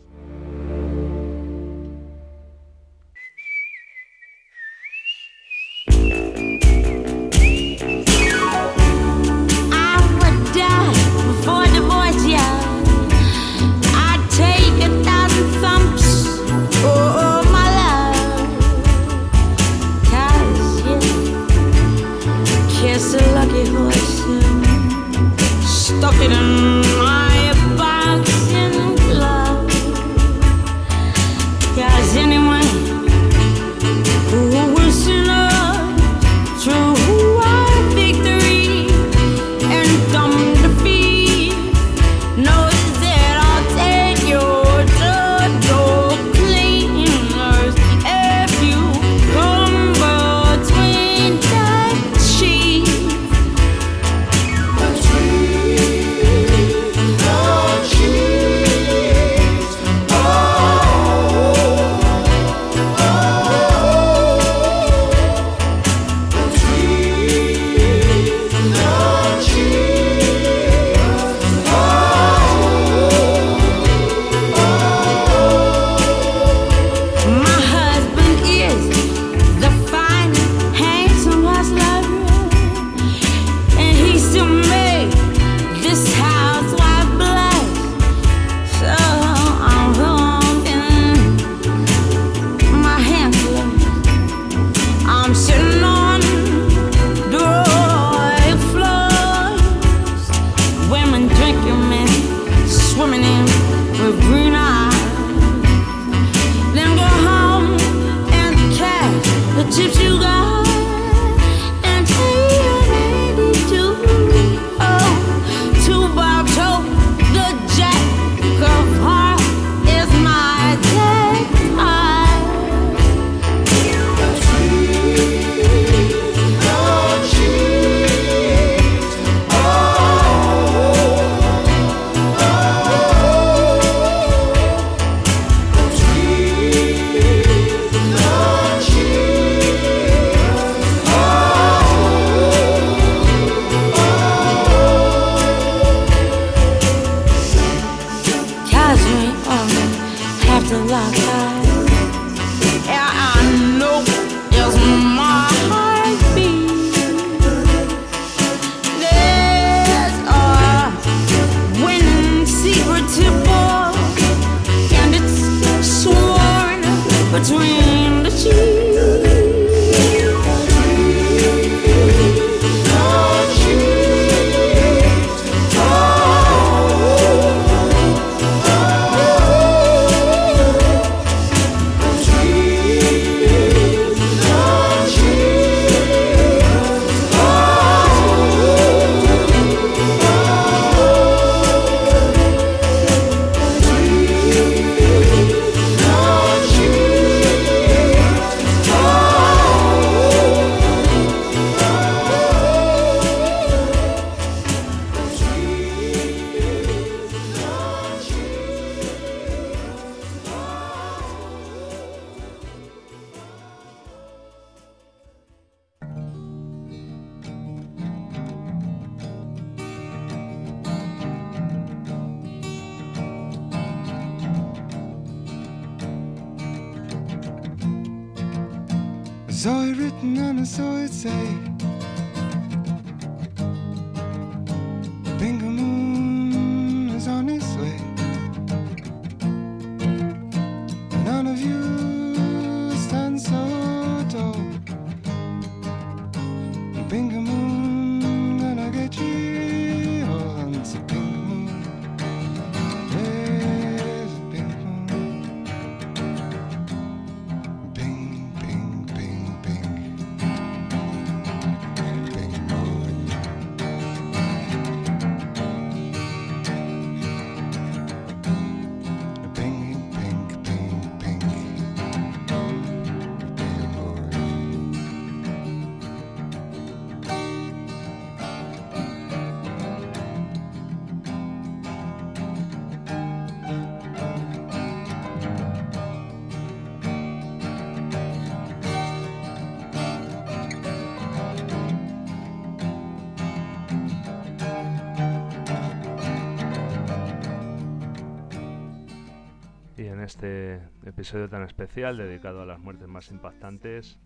Este episodio tan especial dedicado a las muertes más impactantes,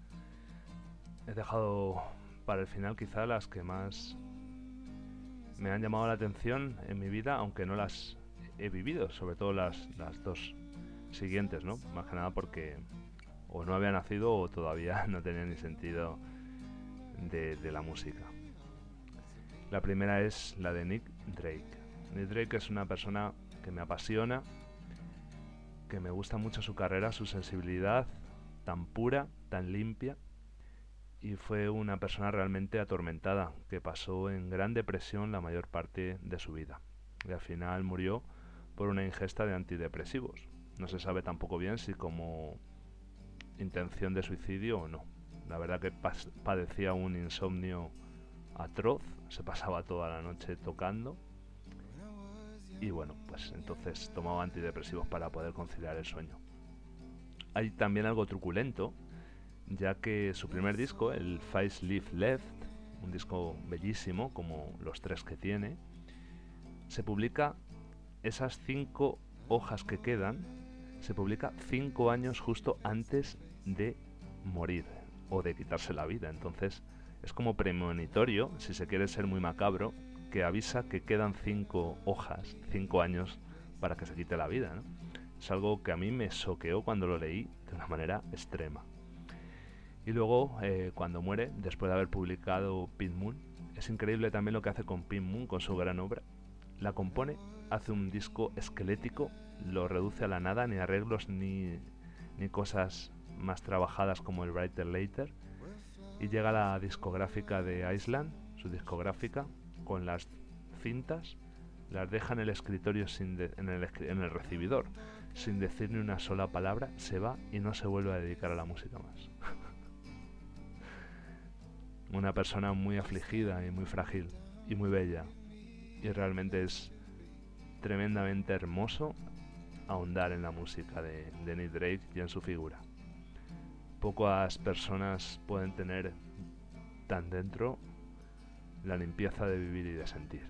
he dejado para el final quizá las que más me han llamado la atención en mi vida, aunque no las he vivido, sobre todo las, las dos siguientes, ¿no? Más que nada porque o no había nacido o todavía [LAUGHS] no tenía ni sentido de, de la música. La primera es la de Nick Drake. Nick Drake es una persona que me apasiona, que me gusta mucho su carrera, su sensibilidad tan pura, tan limpia. Y fue una persona realmente atormentada, que pasó en gran depresión la mayor parte de su vida. Y al final murió por una ingesta de antidepresivos. No se sabe tampoco bien si como intención de suicidio o no. La verdad que padecía un insomnio atroz, se pasaba toda la noche tocando y bueno, pues entonces tomaba antidepresivos para poder conciliar el sueño. Hay también algo truculento, ya que su primer disco, el Face Leaf Left, un disco bellísimo como los tres que tiene, se publica esas cinco hojas que quedan, se publica cinco años justo antes de morir o de quitarse la vida. Entonces es como premonitorio, si se quiere ser muy macabro, que avisa que quedan cinco hojas, cinco años para que se quite la vida. ¿no? Es algo que a mí me soqueó cuando lo leí de una manera extrema. Y luego, eh, cuando muere, después de haber publicado Pin Moon, es increíble también lo que hace con Pin Moon, con su gran obra. La compone, hace un disco esquelético, lo reduce a la nada, ni arreglos ni, ni cosas más trabajadas como el Brighter Later. Y llega la discográfica de Island, su discográfica, con las cintas, las deja en el escritorio sin de- en, el, en el recibidor, sin decir ni una sola palabra, se va y no se vuelve a dedicar a la música más. [LAUGHS] una persona muy afligida y muy frágil y muy bella. Y realmente es tremendamente hermoso ahondar en la música de, de Nick Drake y en su figura. Pocas personas pueden tener tan dentro la limpieza de vivir y de sentir.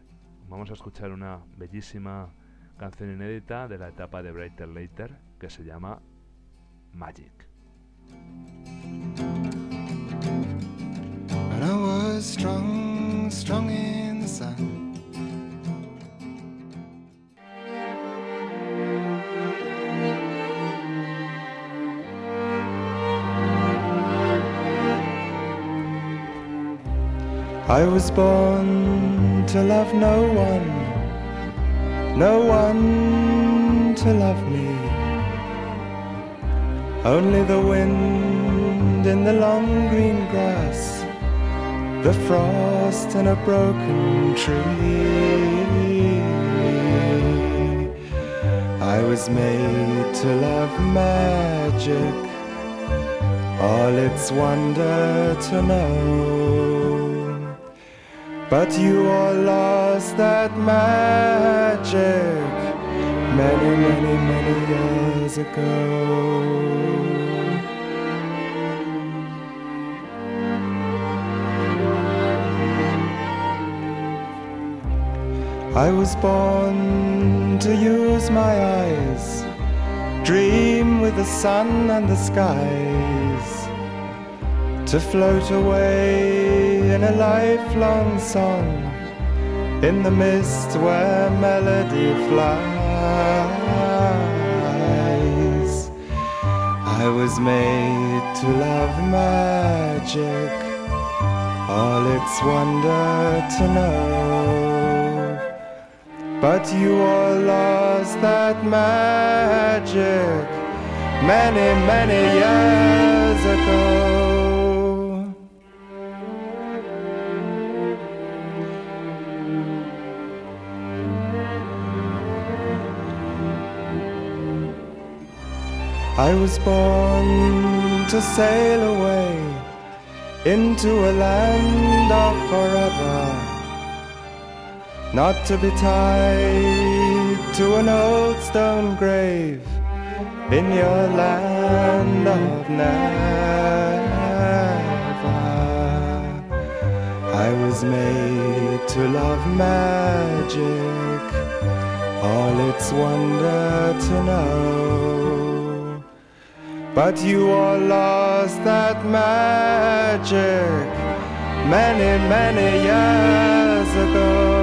Vamos a escuchar una bellísima canción inédita de la etapa de Brighter Later que se llama Magic. I was born to love no one, no one to love me. Only the wind in the long green grass, the frost in a broken tree. I was made to love magic, all its wonder to know. But you all lost that magic many, many, many years ago. I was born to use my eyes, dream with the sun and the skies, to float away in a lifelong song in the mist where melody flies. I was made to love magic, all its wonder to know. But you all lost that magic many, many years ago. I was born to sail away into a land of forever, not to be tied to an old stone grave in your land of never. I was made to love magic, all its wonder to know. But you all lost that magic many, many years ago.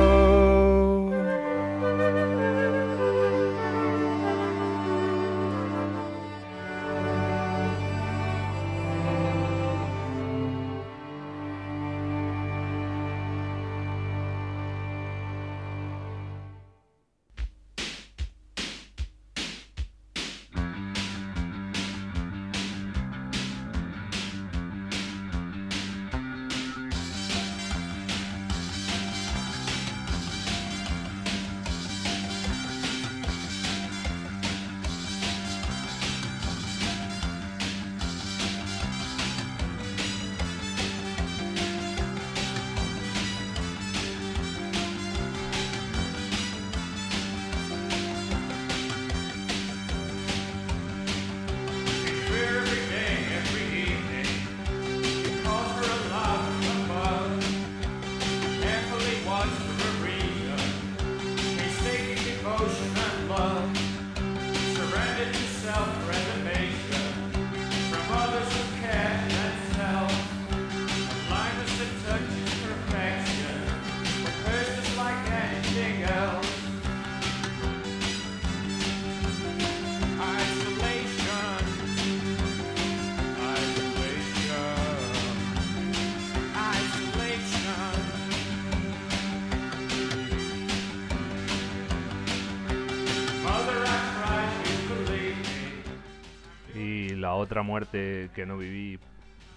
Otra muerte que no viví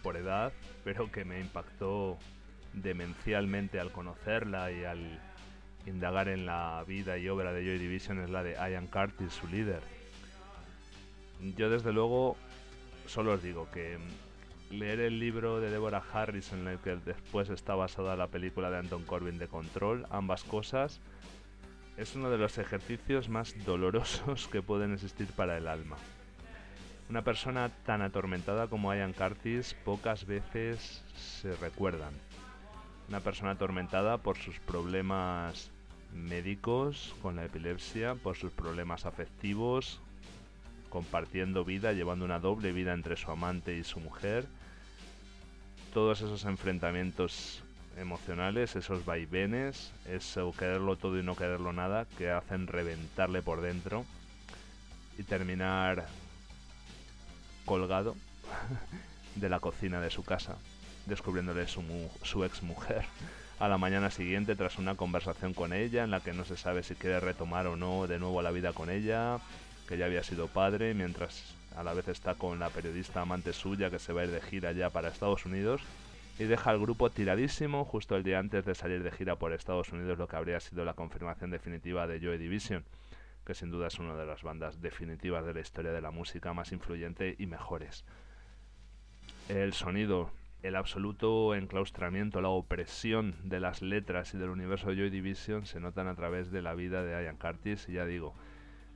por edad, pero que me impactó demencialmente al conocerla y al indagar en la vida y obra de Joy Division es la de Ian Curtis, su líder. Yo desde luego solo os digo que leer el libro de Deborah Harris en el que después está basada la película de Anton Corbin de Control, ambas cosas, es uno de los ejercicios más dolorosos que pueden existir para el alma. Una persona tan atormentada como Ian Curtis pocas veces se recuerdan. Una persona atormentada por sus problemas médicos con la epilepsia, por sus problemas afectivos, compartiendo vida, llevando una doble vida entre su amante y su mujer. Todos esos enfrentamientos emocionales, esos vaivenes, eso quererlo todo y no quererlo nada, que hacen reventarle por dentro y terminar colgado [LAUGHS] de la cocina de su casa, descubriéndole su, mu- su ex mujer a la mañana siguiente tras una conversación con ella en la que no se sabe si quiere retomar o no de nuevo la vida con ella, que ya había sido padre, mientras a la vez está con la periodista amante suya que se va a ir de gira ya para Estados Unidos y deja al grupo tiradísimo justo el día antes de salir de gira por Estados Unidos, lo que habría sido la confirmación definitiva de Joy Division, que sin duda es una de las bandas definitivas de la historia de la música más influyente y mejores. El sonido, el absoluto enclaustramiento, la opresión de las letras y del universo de Joy Division se notan a través de la vida de Ian Curtis y ya digo,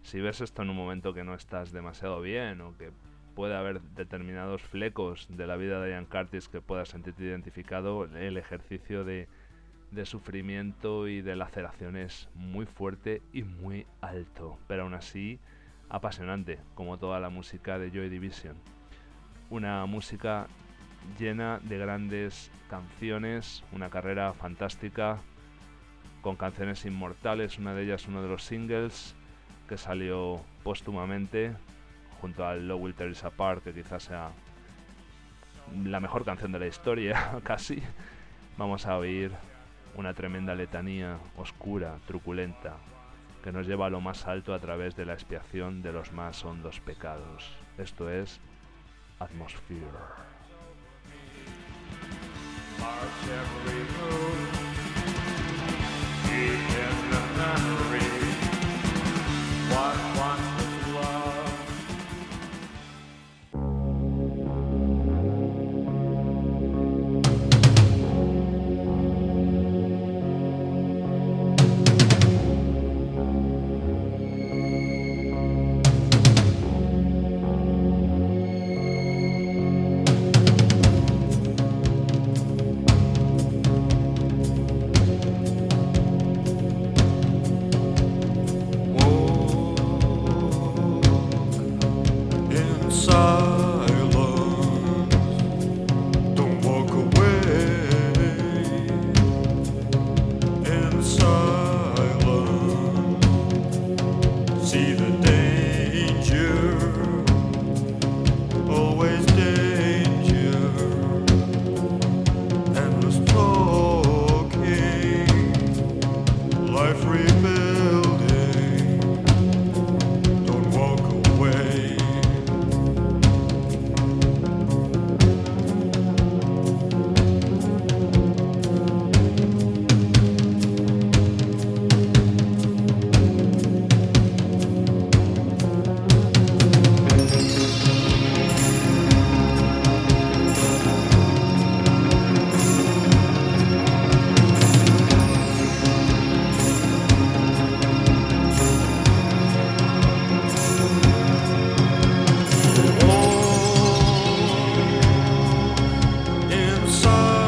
si ves esto en un momento que no estás demasiado bien o que puede haber determinados flecos de la vida de Ian Curtis que puedas sentirte identificado, el ejercicio de, de sufrimiento y de laceración es muy fuerte y muy alto, pero aún así apasionante, como toda la música de Joy Division. Una música llena de grandes canciones, una carrera fantástica, con canciones inmortales, una de ellas uno de los singles que salió póstumamente junto al Low Will Tear Apart, que quizás sea la mejor canción de la historia, [LAUGHS] casi. Vamos a oír una tremenda letanía oscura, truculenta, que nos lleva a lo más alto a través de la expiación de los más hondos pecados. Esto es Atmosphere. In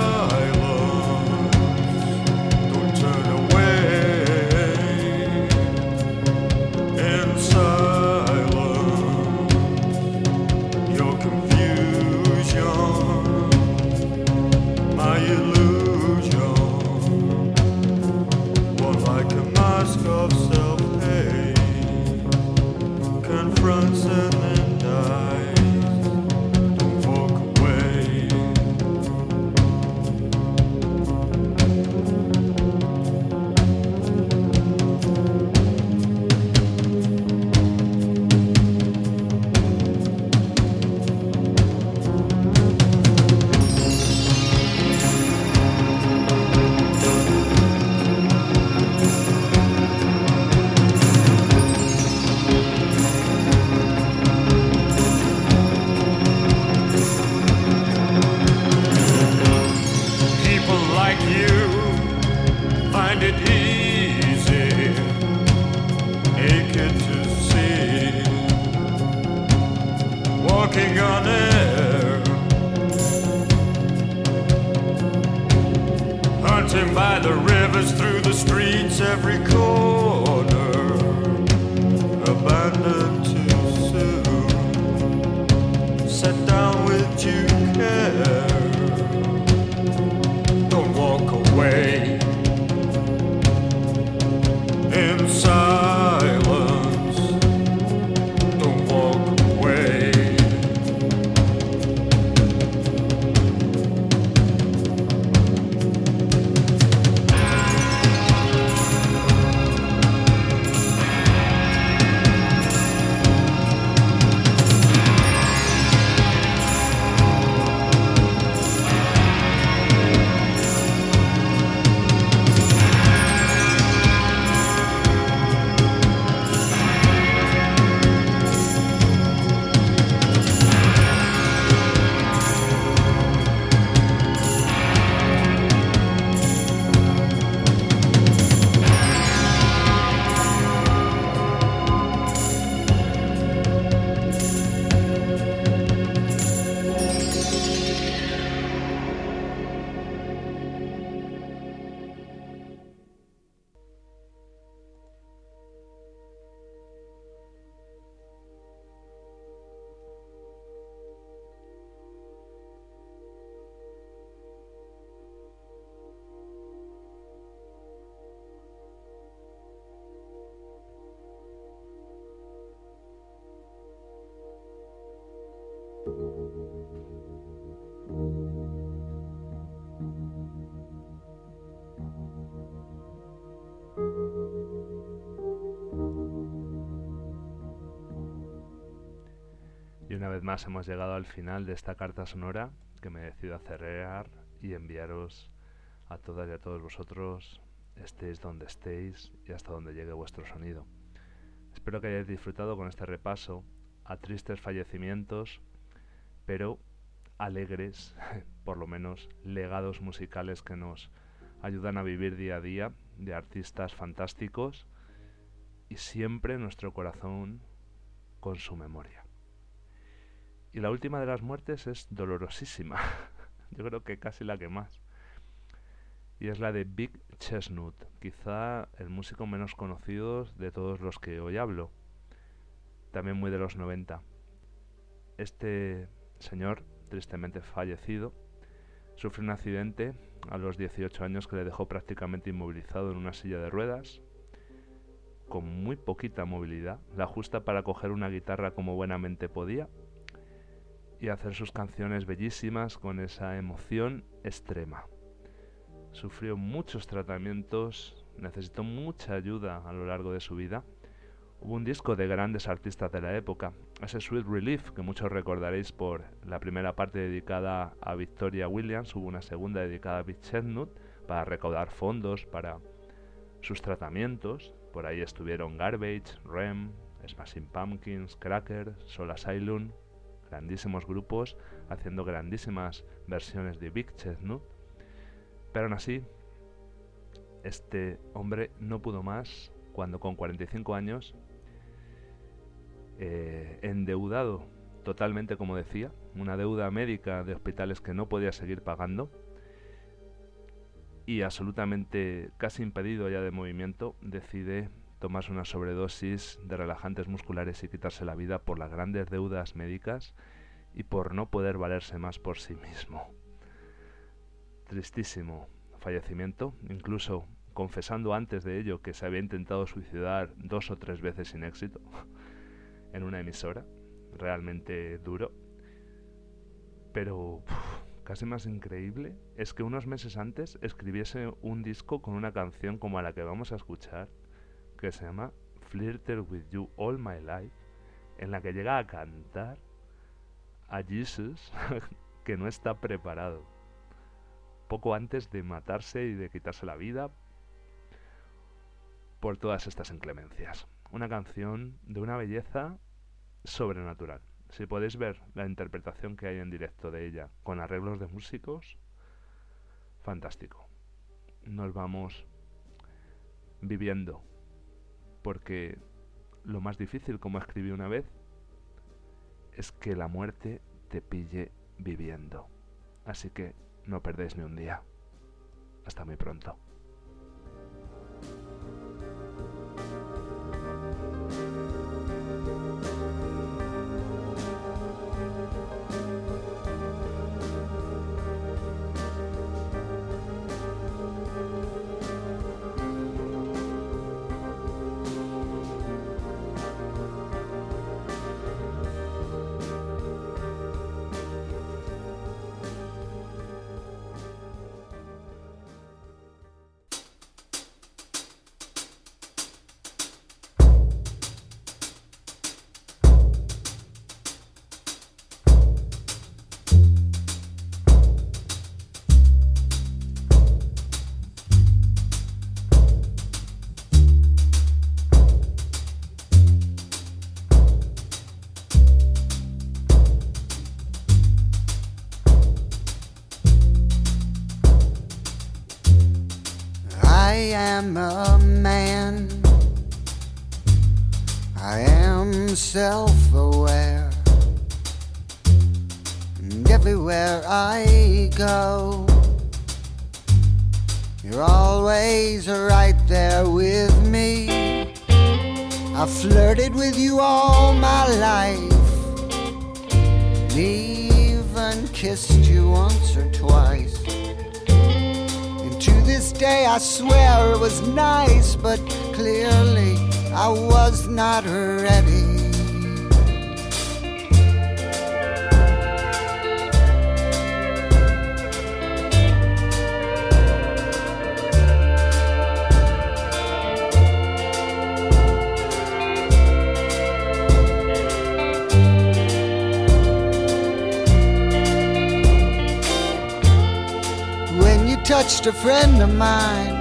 Y una vez más hemos llegado al final de esta carta sonora que me decido cerrar y enviaros a todas y a todos vosotros, estéis donde estéis y hasta donde llegue vuestro sonido. Espero que hayáis disfrutado con este repaso a tristes fallecimientos pero alegres, [LAUGHS] por lo menos legados musicales que nos ayudan a vivir día a día de artistas fantásticos y siempre nuestro corazón con su memoria. Y la última de las muertes es dolorosísima. [LAUGHS] Yo creo que casi la que más. Y es la de Big Chestnut, quizá el músico menos conocido de todos los que hoy hablo. También muy de los 90. Este señor, tristemente fallecido, sufre un accidente a los 18 años que le dejó prácticamente inmovilizado en una silla de ruedas, con muy poquita movilidad, la justa para coger una guitarra como buenamente podía y hacer sus canciones bellísimas con esa emoción extrema. Sufrió muchos tratamientos, necesitó mucha ayuda a lo largo de su vida. Hubo un disco de grandes artistas de la época, ese Sweet Relief que muchos recordaréis por la primera parte dedicada a Victoria Williams, hubo una segunda dedicada a Big Chestnut para recaudar fondos para sus tratamientos. Por ahí estuvieron Garbage, Rem, Smashing Pumpkins, Cracker, Soul Asylum, grandísimos grupos haciendo grandísimas versiones de Big Chestnut. Pero aún así, este hombre no pudo más cuando con 45 años, eh, endeudado totalmente, como decía, una deuda médica de hospitales que no podía seguir pagando y absolutamente casi impedido ya de movimiento, decide tomarse una sobredosis de relajantes musculares y quitarse la vida por las grandes deudas médicas y por no poder valerse más por sí mismo. Tristísimo fallecimiento, incluso confesando antes de ello que se había intentado suicidar dos o tres veces sin éxito en una emisora, realmente duro. Pero casi más increíble es que unos meses antes escribiese un disco con una canción como a la que vamos a escuchar, que se llama Flirter with You All My Life, en la que llega a cantar a Jesus [LAUGHS] que no está preparado. Poco antes de matarse y de quitarse la vida por todas estas inclemencias. Una canción de una belleza sobrenatural. Si podéis ver la interpretación que hay en directo de ella con arreglos de músicos, fantástico. Nos vamos viviendo, porque lo más difícil, como escribí una vez, es que la muerte te pille viviendo. Así que no perdéis ni un día. Hasta muy pronto. Touched a friend of mine.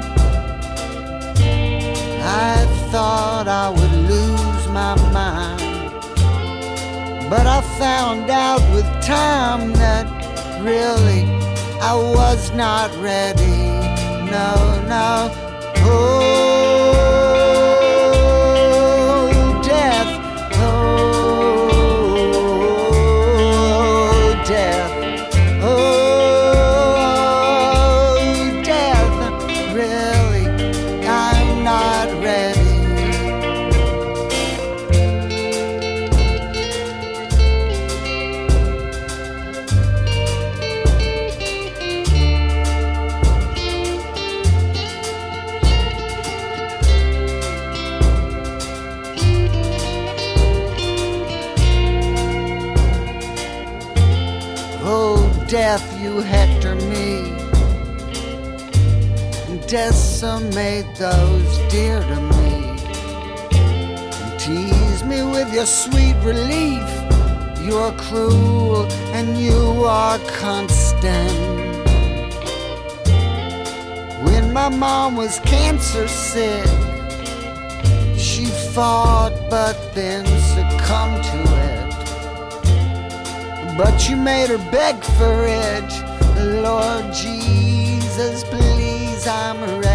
I thought I would lose my mind. But I found out with time that really I was not ready. No, no. Sick, she fought but then succumbed to it. But you made her beg for it. Lord Jesus, please, I'm ready.